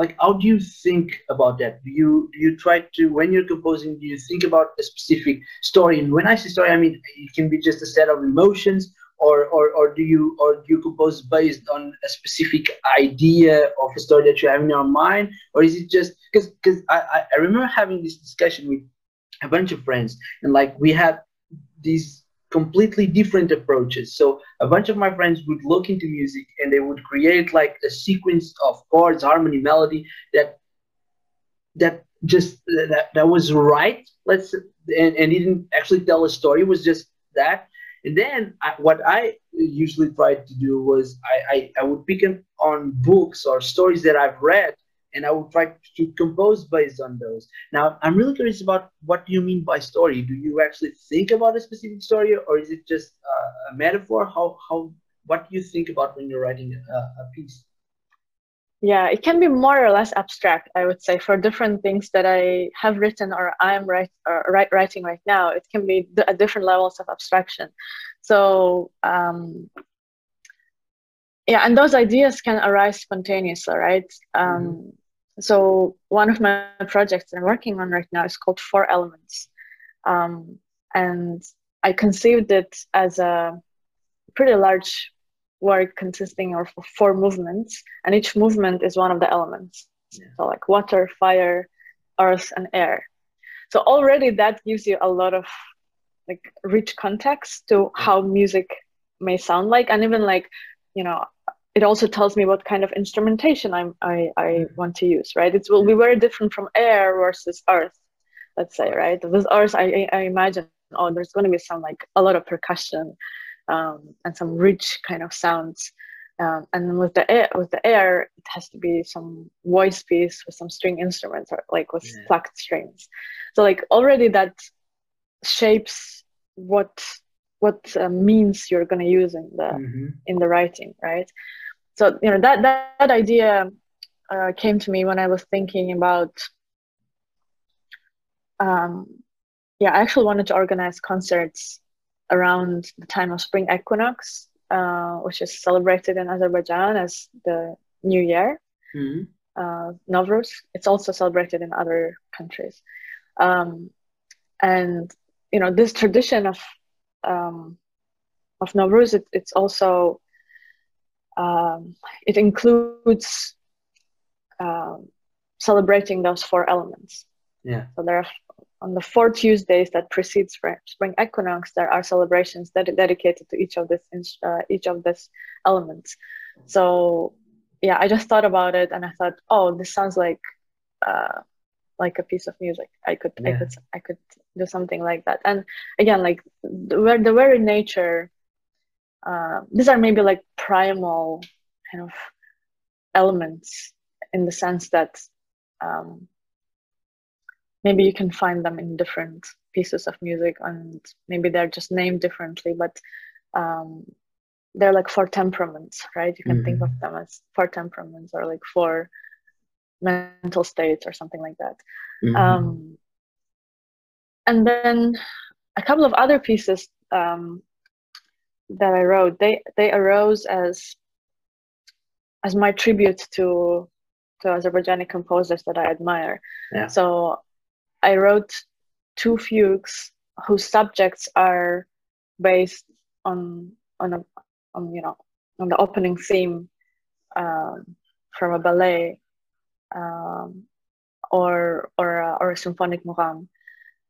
like how do you think about that? Do you do you try to when you're composing? Do you think about a specific story? And when I say story, I mean it can be just a set of emotions, or or or do you or do you compose based on a specific idea of a story that you have in your mind, or is it just because because I I remember having this discussion with a bunch of friends and like we had these completely different approaches. So a bunch of my friends would look into music and they would create like a sequence of chords, harmony, melody that that just that that was right. Let's and, and didn't actually tell a story. It was just that. And then I, what I usually tried to do was I, I, I would pick on books or stories that I've read and I would try to compose based on those. Now, I'm really curious about what you mean by story? Do you actually think about a specific story, or is it just uh, a metaphor? How how what do you think about when you're writing a, a, piece? Yeah, it can be more or less abstract. I would say for different things that I have written or I am write, or write, writing right now, it can be at different levels of abstraction. So um, yeah and those ideas can arise spontaneously right um, mm-hmm. so one of my projects i'm working on right now is called four elements um, and i conceived it as a pretty large work consisting of four movements and each movement is one of the elements yeah. so like water fire earth and air so already that gives you a lot of like rich context to how music may sound like and even like you know it also tells me what kind of instrumentation I'm, I, I mm-hmm. want to use, right? It will be very different from air versus earth, let's say, right? With earth, I, I imagine, oh, there's going to be some like a lot of percussion um, and some rich kind of sounds. Um, and with the air, with the air, it has to be some voice piece with some string instruments or like with yeah. plucked strings. So like already that shapes what what uh, means you're going to use in the mm-hmm. in the writing, right? so you know that that, that idea uh, came to me when I was thinking about um, yeah I actually wanted to organize concerts around the time of spring equinox uh, which is celebrated in Azerbaijan as the new year mm-hmm. uh, Nowruz it's also celebrated in other countries um, and you know this tradition of um, of Nowruz it, it's also um, it includes um, celebrating those four elements. Yeah. So there are on the four Tuesdays that precedes spring equinox, there are celebrations that are dedicated to each of this uh, each of this elements. So yeah, I just thought about it and I thought, oh, this sounds like uh, like a piece of music. I could yeah. I could I could do something like that. And again, like the, the very nature uh, these are maybe like primal kind of elements in the sense that um, maybe you can find them in different pieces of music and maybe they're just named differently but um, they're like four temperaments right you can mm-hmm. think of them as four temperaments or like four mental states or something like that mm-hmm. um, and then a couple of other pieces um, that I wrote, they they arose as as my tribute to to Azerbaijani composers that I admire. Yeah. So I wrote two fugues whose subjects are based on on a on you know on the opening theme um, from a ballet um, or or a, or a symphonic mugham.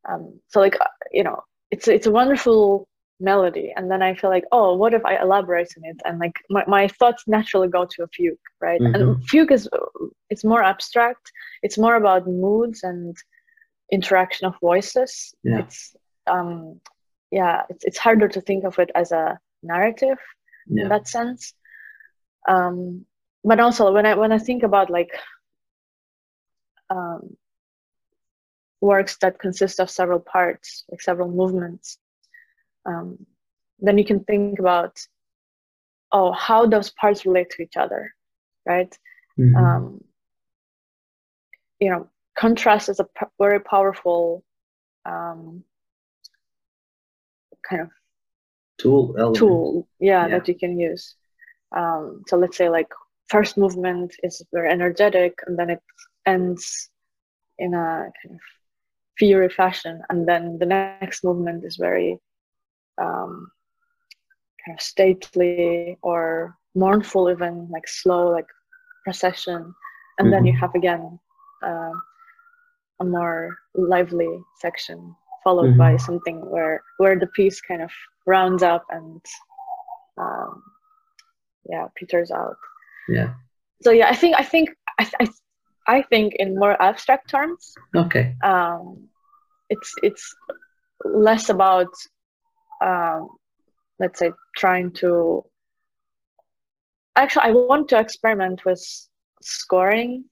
Um, so like you know it's it's a wonderful melody and then i feel like oh what if i elaborate on it and like my, my thoughts naturally go to a fugue right mm-hmm. and fugue is it's more abstract it's more about moods and interaction of voices yeah. it's um yeah it's, it's harder to think of it as a narrative yeah. in that sense um but also when i when i think about like um works that consist of several parts like several movements um, then you can think about oh how those parts relate to each other right mm-hmm. um, you know contrast is a p- very powerful um, kind of tool element. tool yeah, yeah, that you can use um, so let's say like first movement is very energetic and then it ends in a kind of fury fashion and then the next movement is very um, kind of stately or mournful even like slow like procession and mm-hmm. then you mm-hmm. have again uh, a more lively section followed mm-hmm. by something where where the piece kind of rounds up and um, yeah peters out. Yeah. So yeah i think i think i, I, I think in more abstract terms okay. um, it's it's less about um, let's say trying to actually i want to experiment with scoring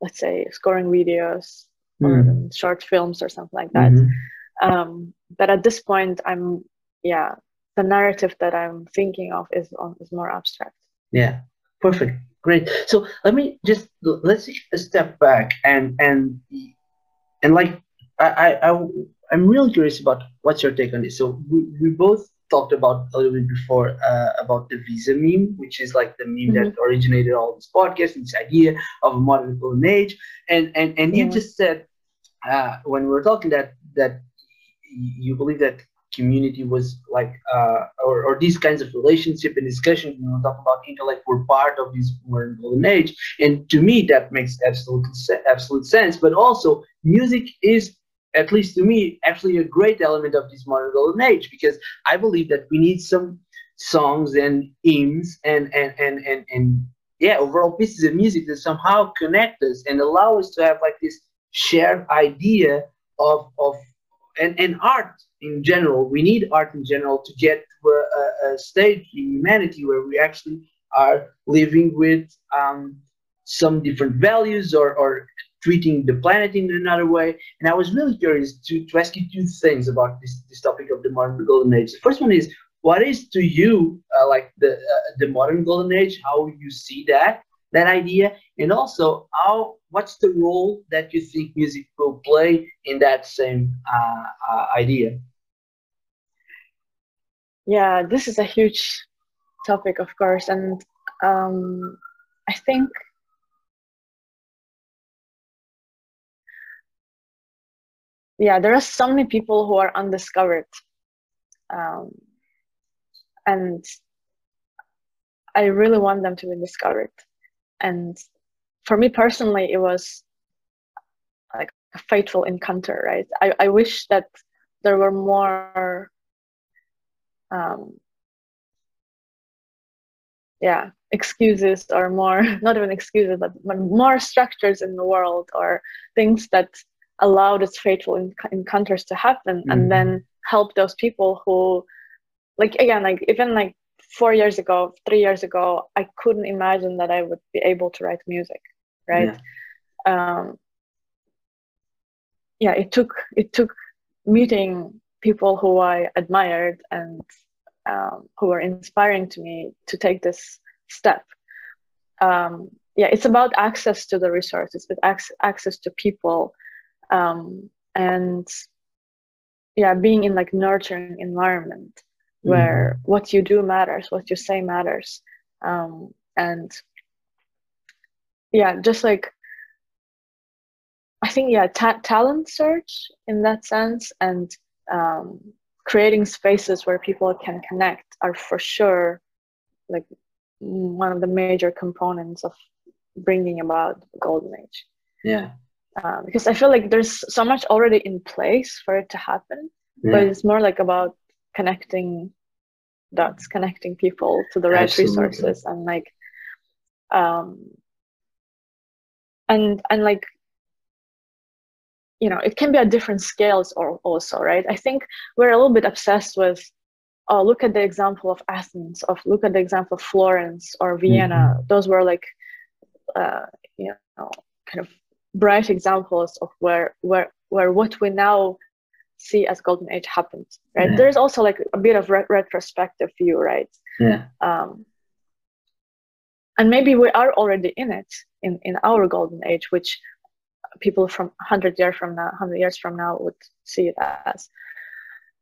let's say scoring videos mm. or short films or something like that. Mm-hmm. um, but at this point i'm yeah the narrative that i'm thinking of is on is more abstract. Yeah perfect. Great. So let me just let's take a step back and and and like i i, I i'm really curious about what's your take on this. So we, we both talked about a little bit before uh, about the visa meme, which is like the meme mm-hmm. that originated all this podcast and this idea of a modern golden age. And and and yeah. you just said uh, when we were talking that that you believe that community was like uh, or, or these kinds of relationship and discussion you know talk about intellect were part of this modern golden age and to me that makes absolute absolute sense but also music is at least to me, actually a great element of this modern golden age because I believe that we need some songs and hymns and and and and, and yeah, overall pieces of music that somehow connect us and allow us to have like this shared idea of of and, and art in general. We need art in general to get to a, a stage in humanity where we actually are living with um, some different values or, or treating the planet in another way. And I was really curious to, to ask you two things about this, this topic of the modern golden age. The first one is what is to you uh, like the uh, the modern golden age? How you see that that idea, and also how what's the role that you think music will play in that same uh, uh idea? Yeah, this is a huge topic, of course, and um, I think yeah there are so many people who are undiscovered um, and i really want them to be discovered. And for me personally it was like a fateful encounter right? I, I wish that there were more um, yeah excuses or more not even excuses but more structures in the world or things that allow these fateful encounters to happen mm-hmm. and then help those people who like again like even like four years ago three years ago i couldn't imagine that i would be able to write music right yeah. um yeah it took it took meeting people who i admired and um, who were inspiring to me to take this step um, yeah it's about access to the resources with ac- access to people um, and yeah being in like nurturing environment mm-hmm. where what you do matters what you say matters. Um, and yeah just like i think yeah ta- talent search in that sense and um, creating spaces where people can connect are for sure like one of the major components of bringing about the golden age. Yeah um, because I feel like there's so much already in place for it to happen, yeah. but it's more like about connecting dots, connecting people to the right Absolutely. resources, and like, um, and and like, you know, it can be at different scales or also, right? I think we're a little bit obsessed with oh look at the example of athens of look at the example of florence or vienna mm-hmm. those were like uh, you know kind of bright examples of where where where what we now see as golden age happened right? Yeah. there's also like a bit of re- retrospective view right? Yeah. Um and maybe we are already in it in in our golden age which people from 100 years from now 100 years from now would see it as.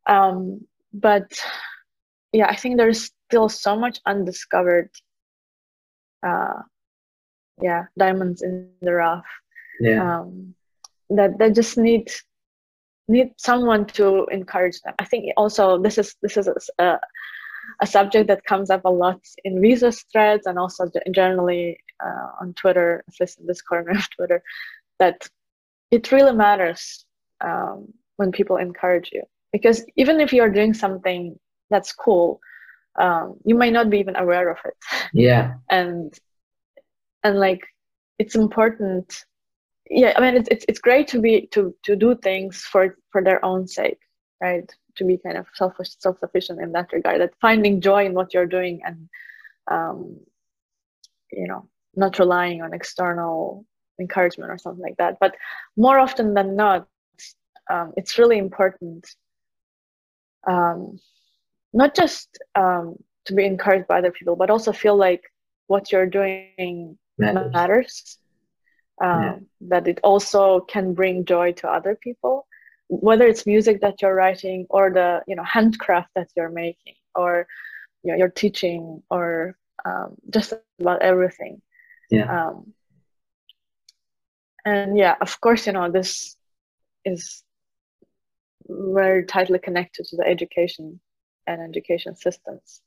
Um but yeah i think there's still so much undiscovered uh yeah diamonds in the rough yeah. um, that they just need need someone to encourage them. I think also this is this is a, a subject that comes up a lot in Visa's threads and also generally uh, on Twitter, at least in this corner of Twitter, that it really matters um, when people encourage you. Because even if you're doing something that's cool, um, you might not be even aware of it. Yeah. and and like it's important. Yeah, I mean it's it's it's great to be to to do things for for their own sake, right? To be kind of self self sufficient in that regard. That finding joy in what you're doing and um, you know not relying on external encouragement or something like that. But more often than not, um, it's really important um, not just um, to be encouraged by other people, but also feel like what you're doing matters. matters. Um, yeah. That it also can bring joy to other people, whether it's music that you're writing or the you know handcraft that you're making or you know, you're teaching or um, just about everything. Yeah. Um, and yeah, of course, you know this is very tightly connected to the education and education systems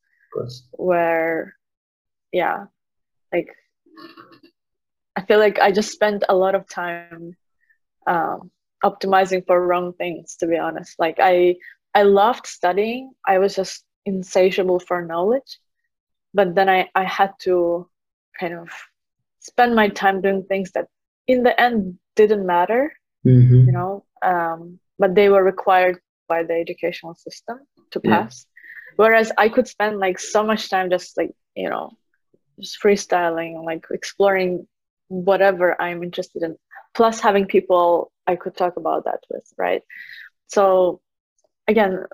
where yeah like i feel like i just spent a lot of time um, optimizing for wrong things to be honest. Like i i loved studying. I was just insatiable for knowledge. But then i i had to kind of spend my time doing things that in the end didn't matter mm-hmm. you know? Um, but they were required by the educational system to pass. Yeah. whereas i could spend like so much time just like you know just freestyling like exploring whatever i'm interested in plus having people i could talk about that with right so again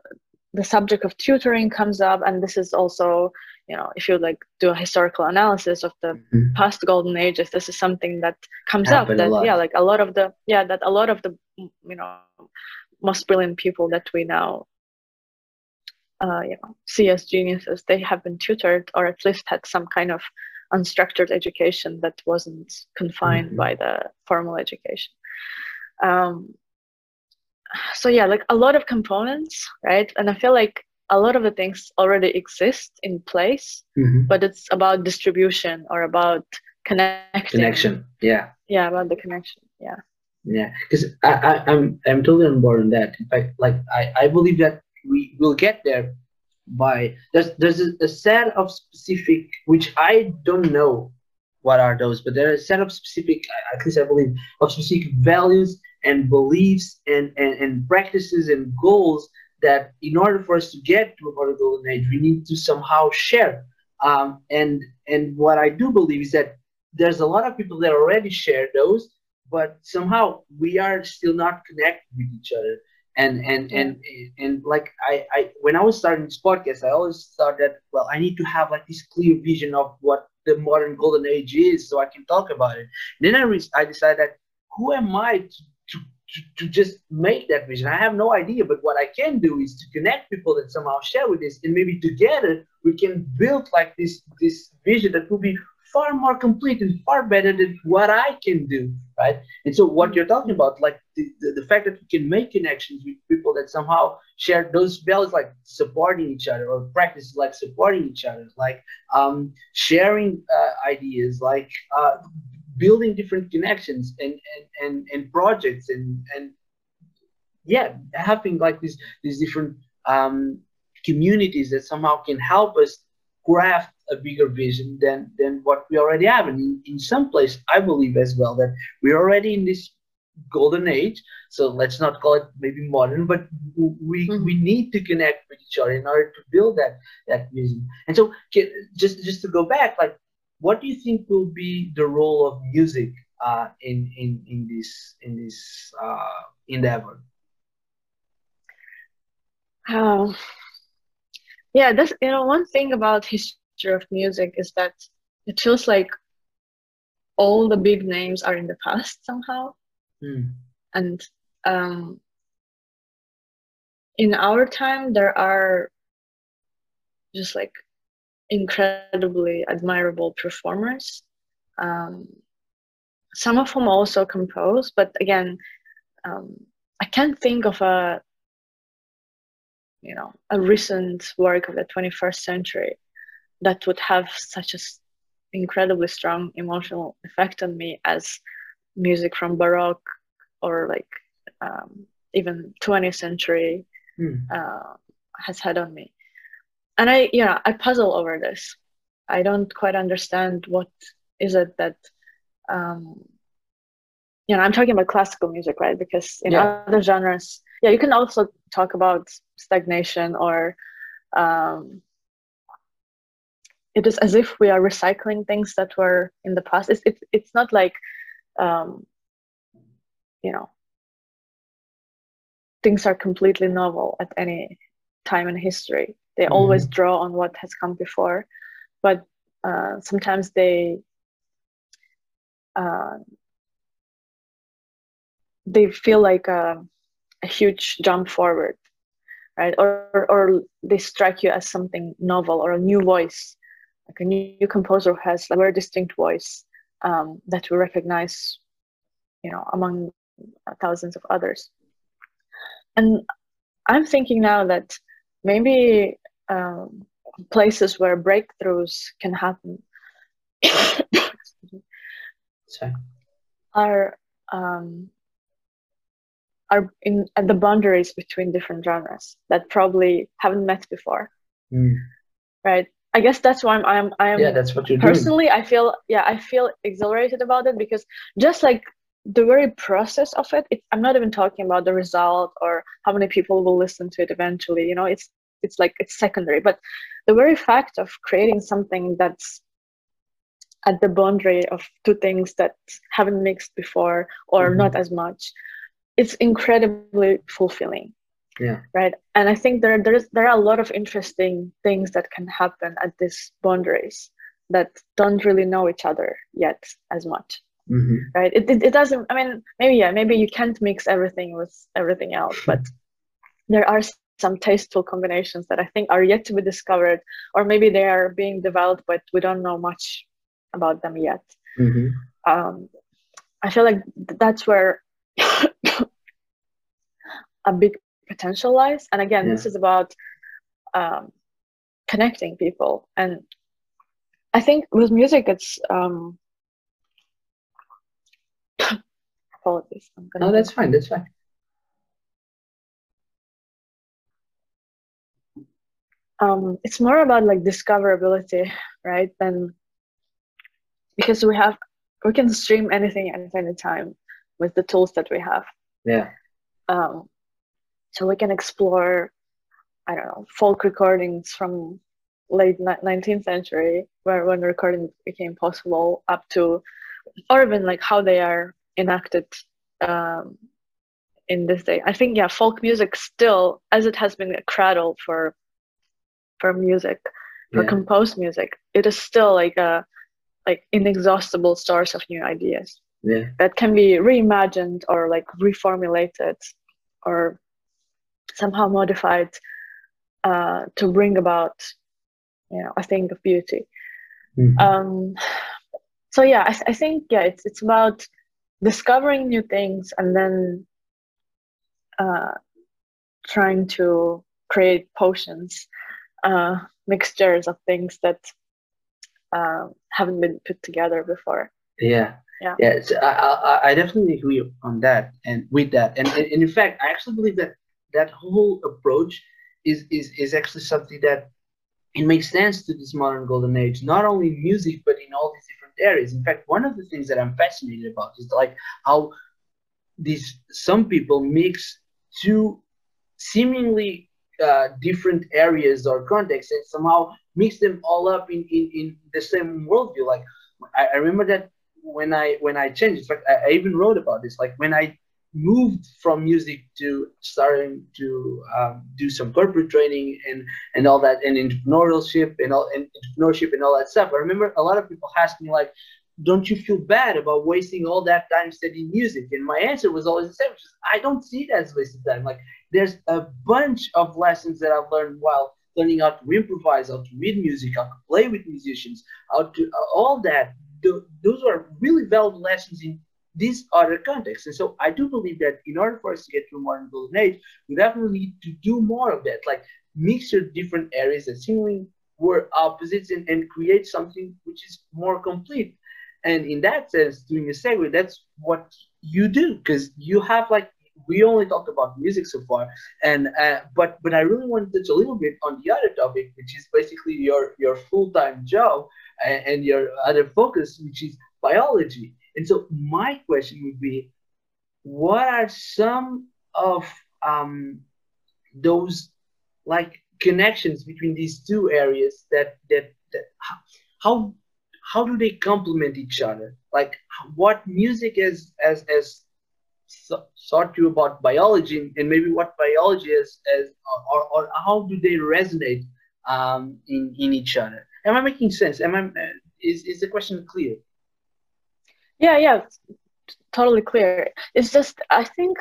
the subject of tutoring comes up and this is also you know if you like do a historical analysis of the mm-hmm. past golden ages this is something that comes Happened up that yeah like a lot of the yeah that a lot of the you know most brilliant people that we now uh, you know see as geniuses they have been tutored or at least had some kind of unstructured education that wasn't confined mm-hmm. by the formal education. Um, so yeah like a lot of components right? And i feel like a lot of the things already exist in place mm-hmm. but it's about distribution or about connection connection yeah. Yeah about the connection yeah. Yeah because I, I i'm i'm totally on board on that. In fact like i i believe that we will get there by there's there's a, set of specific which i don't know what are those but there are a set of specific at least i believe of specific values and beliefs and, and, and practices and goals that in order for us to get to a golden age, we need to somehow share. Um, and and what I do believe is that there's a lot of people that already share those, but somehow we are still not connected with each other. And and and and like I, I when I was starting this podcast, I always thought that well, I need to have like this clear vision of what the modern golden age is, so I can talk about it. And then I re- I decided that who am I to to, to just make that vision. I have no idea, but what I can do is to connect people that somehow share with this, and maybe together we can build like this this vision that will be far more complete and far better than what I can do, right? And so what you're talking about, like the, the, the fact that we can make connections with people that somehow share those values, like supporting each other, or practices like supporting each other, like um, sharing uh, ideas, like uh, building different connections and and and, and projects and and yeah having like these these different um, communities that somehow can help us craft a bigger vision than than what we already have and in, in some place i believe as well that we're already in this golden age so let's not call it maybe modern but we mm-hmm. we need to connect with each other in order to build that that vision and so just just to go back like what do you think will be the role of music uh, in in in this in this uh, endeavor? Um, yeah, that's you know one thing about history of music is that it feels like all the big names are in the past somehow, mm. and um, in our time there are just like incredibly admirable performers. Um, some of whom also compose, but again, um, I can't think of a you know a recent work of the 21st century that would have such a incredibly strong emotional effect on me as music from baroque or like um, even 20th century mm. uh, has had on me and i yeah i puzzle over this i don't quite understand what is it that um, you know i'm talking about classical music right because in yeah. other genres yeah you can also talk about stagnation or um, it is as if we are recycling things that were in the past. It's it's, it's not like um, you know things are completely novel at any time in history. They mm-hmm. always draw on what has come before but uh, sometimes they uh, they feel like a, a, huge jump forward right? Or, or they strike you as something novel or a new voice like a new composer who has a very distinct voice um, that we recognize you know among thousands of others. And i'm thinking now that maybe um, places where breakthroughs can happen are um, are in at the boundaries between different genres that probably haven't met before. Mm. right i guess that's why i'm i'm, I'm yeah that's what you're personally doing. i feel yeah i feel exhilarated about it because just like the very process of it, it i'm not even talking about the result or how many people will listen to it eventually you know it's it's like it's secondary but the very fact of creating something that's at the boundary of two things that haven't mixed before or mm-hmm. not as much it's incredibly fulfilling yeah. Right? And i think there there's there are a lot of interesting things that can happen at these boundaries that don't really know each other yet as much. Mm-hmm. right? It, it, it doesn't i mean maybe yeah maybe you can't mix everything with everything else but there are some tasteful combinations that i think are yet to be discovered or maybe they are being developed but we don't know much about them yet. Mm-hmm. um, i feel like that's where a big potential lies. And again, yeah. this is about um, connecting people. And I think with music, it's um, apologies. I'm gonna. No, that's fine. That's fine. Um, it's more about like discoverability, right? Than because we have we can stream anything at any time with the tools that we have. Yeah. Um, so we can explore, I don't know, folk recordings from late 19th century, where when recording became possible, up to, or even like how they are enacted um, in this day. I think yeah, folk music still, as it has been a cradle for for music, for yeah. composed music, it is still like a like inexhaustible source of new ideas yeah. that can be reimagined or like reformulated or somehow modified uh, to bring about you know a thing of beauty. Mm-hmm. um, so yeah I, I think yeah it's it's about discovering new things and then uh, trying to create potions uh, mixtures of things that uh, haven't been put together before. Yeah. Yeah. Yeah so I, I, I definitely agree on that and with that. And, and in fact i actually believe that that whole approach is is is actually something that it makes sense to this modern golden age not only in music but in all these different areas in fact one of the things that i'm fascinated about is like how these some people mix two seemingly uh, different areas or contexts and somehow mix them all up in, in, in the same worldview like I, I remember that when I when I changed, in fact, I, I even wrote about this. Like when I moved from music to starting to um, do some corporate training and and all that and entrepreneurship and all and entrepreneurship and all that stuff. I remember a lot of people asking me like, "Don't you feel bad about wasting all that time studying music?" And my answer was always the same: which is, I don't see it as wasted time. Like there's a bunch of lessons that I've learned while learning how to improvise, how to read music, how to play with musicians, how to uh, all that those are really valuable lessons in these other contexts. And so I do believe that in order for us to get to a modern golden age, we definitely need to do more of that, like mix your different areas that seemingly were opposites and, and create something which is more complete. And in that sense, doing a segue, that's what you do because you have like we only talked about music so far, and uh, but but I really want to touch a little bit on the other topic, which is basically your your full time job and, and your other focus, which is biology. And so my question would be, what are some of um, those like connections between these two areas that that that how how do they complement each other? Like what music as as as thought you about biology and maybe what biology is as or, or how do they resonate um, in in each other? Am I making sense? Am I is is the question clear? Yeah, yeah, totally clear. It's just I think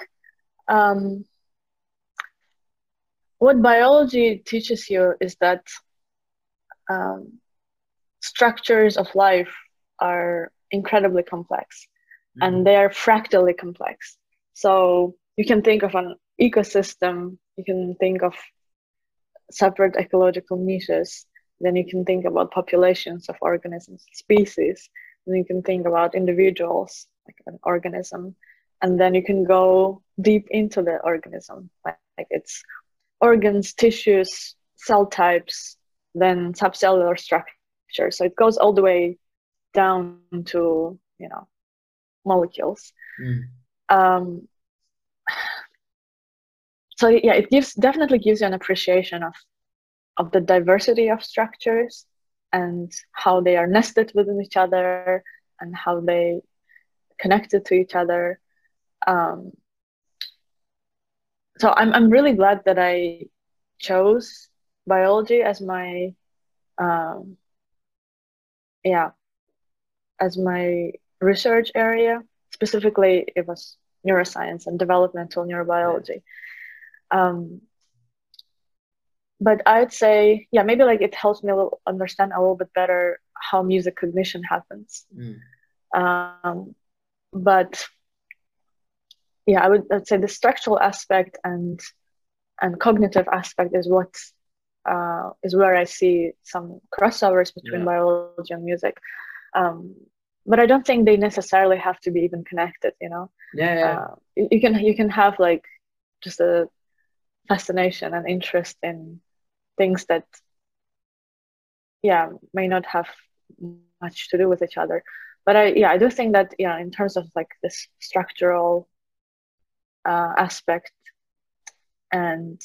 um, what biology teaches you is that um, structures of life are incredibly complex mm-hmm. and they are fractally complex. So you can think of an ecosystem, you can think of separate ecological niches, then you can think about populations of organisms, species, then you can think about individuals, like an organism, and then you can go deep into the organism, like, like its organs, tissues, cell types, then subcellular structure. So it goes all the way down to, you know, molecules. Mm. Um, so yeah, it gives definitely gives you an appreciation of of the diversity of structures and how they are nested within each other and how they connected to each other. Um, so I'm I'm really glad that I chose biology as my um, yeah as my research area. Specifically, it was neuroscience and developmental neurobiology. Um, but I'd say, yeah, maybe like it helps me a little understand a little bit better how music cognition happens. Mm. Um, but yeah, I would I'd say the structural aspect and and cognitive aspect is what uh, is where I see some crossovers between yeah. biology and music. Um, but I don't think they necessarily have to be even connected. You know, yeah, yeah. Uh, you, you can you can have like just a fascination and interest in things that yeah may not have much to do with each other. But i yeah i do think that yeah in terms of like this structural uh, aspect and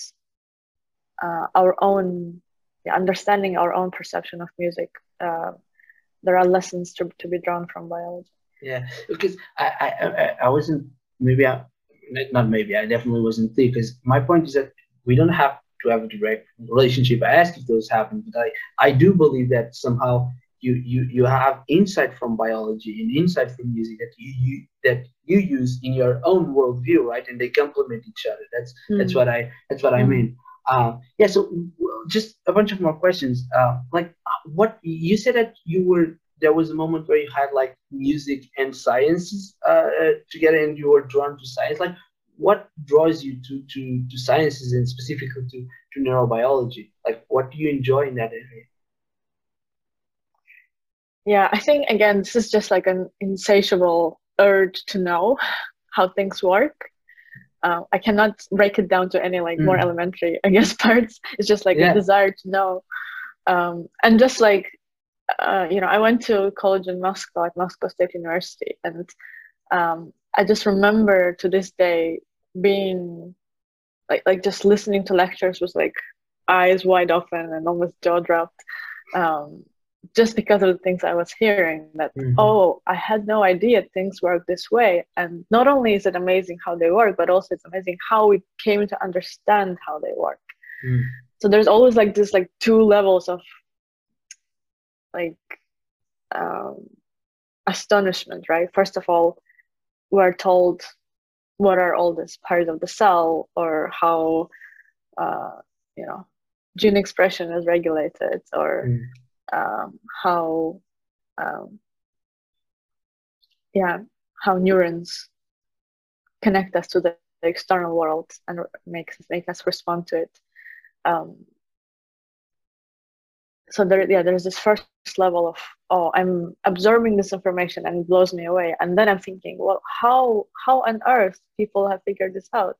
uh, our own yeah, understanding our own perception of music uh, there are lessons to, to be drawn from biology. Yeah because i i i wasn't maybe i not maybe i definitely wasn't clear because my point is that we don't have to have a direct relationship. I asked if those happen, but I, I do believe that somehow you, you you have insight from biology and insight from music that you, you that you use in your own worldview, right? And they complement each other. That's mm. that's what I that's what mm. I mean. Uh, yeah. So just a bunch of more questions. Uh, like what you said that you were there was a moment where you had like music and sciences uh, together, and you were drawn to science. Like what draws you to, to, to sciences and specifically to, to neurobiology? Like, what do you enjoy in that area? Yeah, I think again, this is just like an insatiable urge to know how things work. Uh, I cannot break it down to any like mm. more elementary, I guess, parts. It's just like yeah. a desire to know. Um, and just like, uh, you know, I went to college in Moscow at Moscow State University, and um, I just remember to this day being like like just listening to lectures was like eyes wide open and almost jaw dropped um, just because of the things I was hearing that mm-hmm. oh I had no idea things work this way and not only is it amazing how they work but also it's amazing how we came to understand how they work mm. so there's always like this like two levels of like um, astonishment right first of all we're told what are all these parts of the cell or how uh, you know gene expression is regulated or mm. um, how um, yeah how neurons connect us to the, the external world and make make us respond to it. Um, so there, yeah, there's this first level of oh, I'm absorbing this information and it blows me away, and then I'm thinking, well, how how on earth people have figured this out,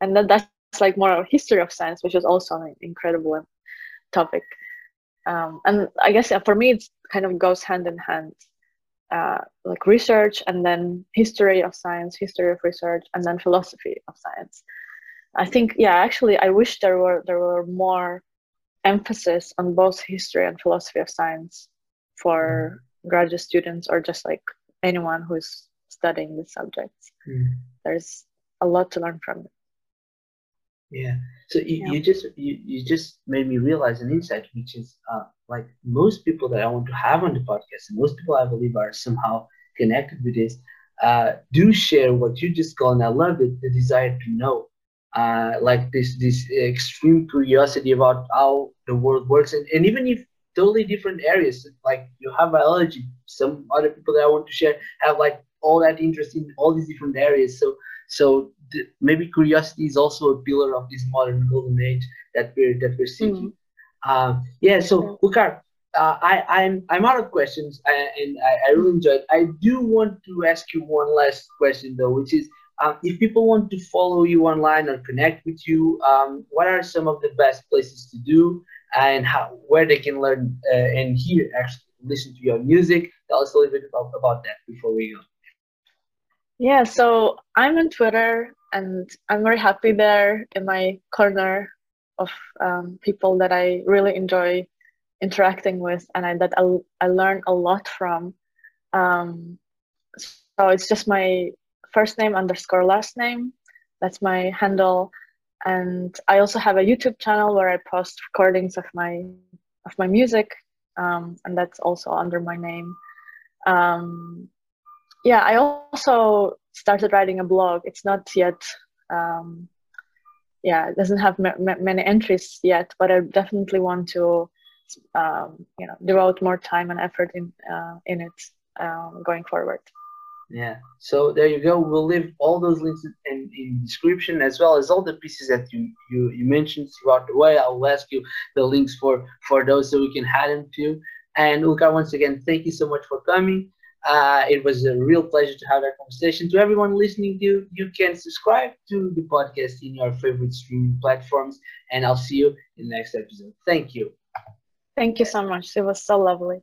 and then that's like more of history of science, which is also an incredible topic. Um, and I guess for me, it kind of goes hand in hand, uh, like research and then history of science, history of research, and then philosophy of science. I think, yeah, actually, I wish there were there were more emphasis on both history and philosophy of science for graduate students or just like anyone who's studying these subjects. Mm. There's a lot to learn from it. Yeah. So you, yeah. you just you, you just made me realize an insight, which is uh, like most people that I want to have on the podcast, and most people I believe are somehow connected with this, uh, do share what you just call, and I love it, the desire to know. Uh, like this this extreme curiosity about how the world works, and, and even if totally different areas, like you have biology, some other people that I want to share have like all that interest in all these different areas. So so th- maybe curiosity is also a pillar of this modern golden age that we're that we're seeking. Mm-hmm. Uh, yeah. So Ulkar, uh, I I'm I'm out of questions and I, I really enjoyed. I do want to ask you one last question though, which is. Um, if people want to follow you online or connect with you, um, what are some of the best places to do and how where they can learn uh, and hear actually listen to your music? Tell us a little bit about, about that before we go. Yeah, so I'm on Twitter and I'm very happy there in my corner of um, people that I really enjoy interacting with and I, that I, I learn a lot from. Um, so it's just my first name underscore last name. That's my handle. And I also have a YouTube channel where I post recordings of my of my music, um, and that's also under my name. Um, yeah, I also started writing a blog. It's not yet, um, yeah, it doesn't have many entries yet, but I definitely want to, um, you know, devote more time and effort in uh, in it um, going forward. Yeah. So there you go. We'll leave all those links in, in description as well as all the pieces that you, you, you mentioned throughout the way. I'll ask you the links for, for those so we can add them to. And Ulkar, once again, thank you so much for coming. Uh, it was a real pleasure to have that conversation. To everyone listening, to you you can subscribe to the podcast in your favorite streaming platforms, and I'll see you in the next episode. Thank you. Thank you so much. It was so lovely.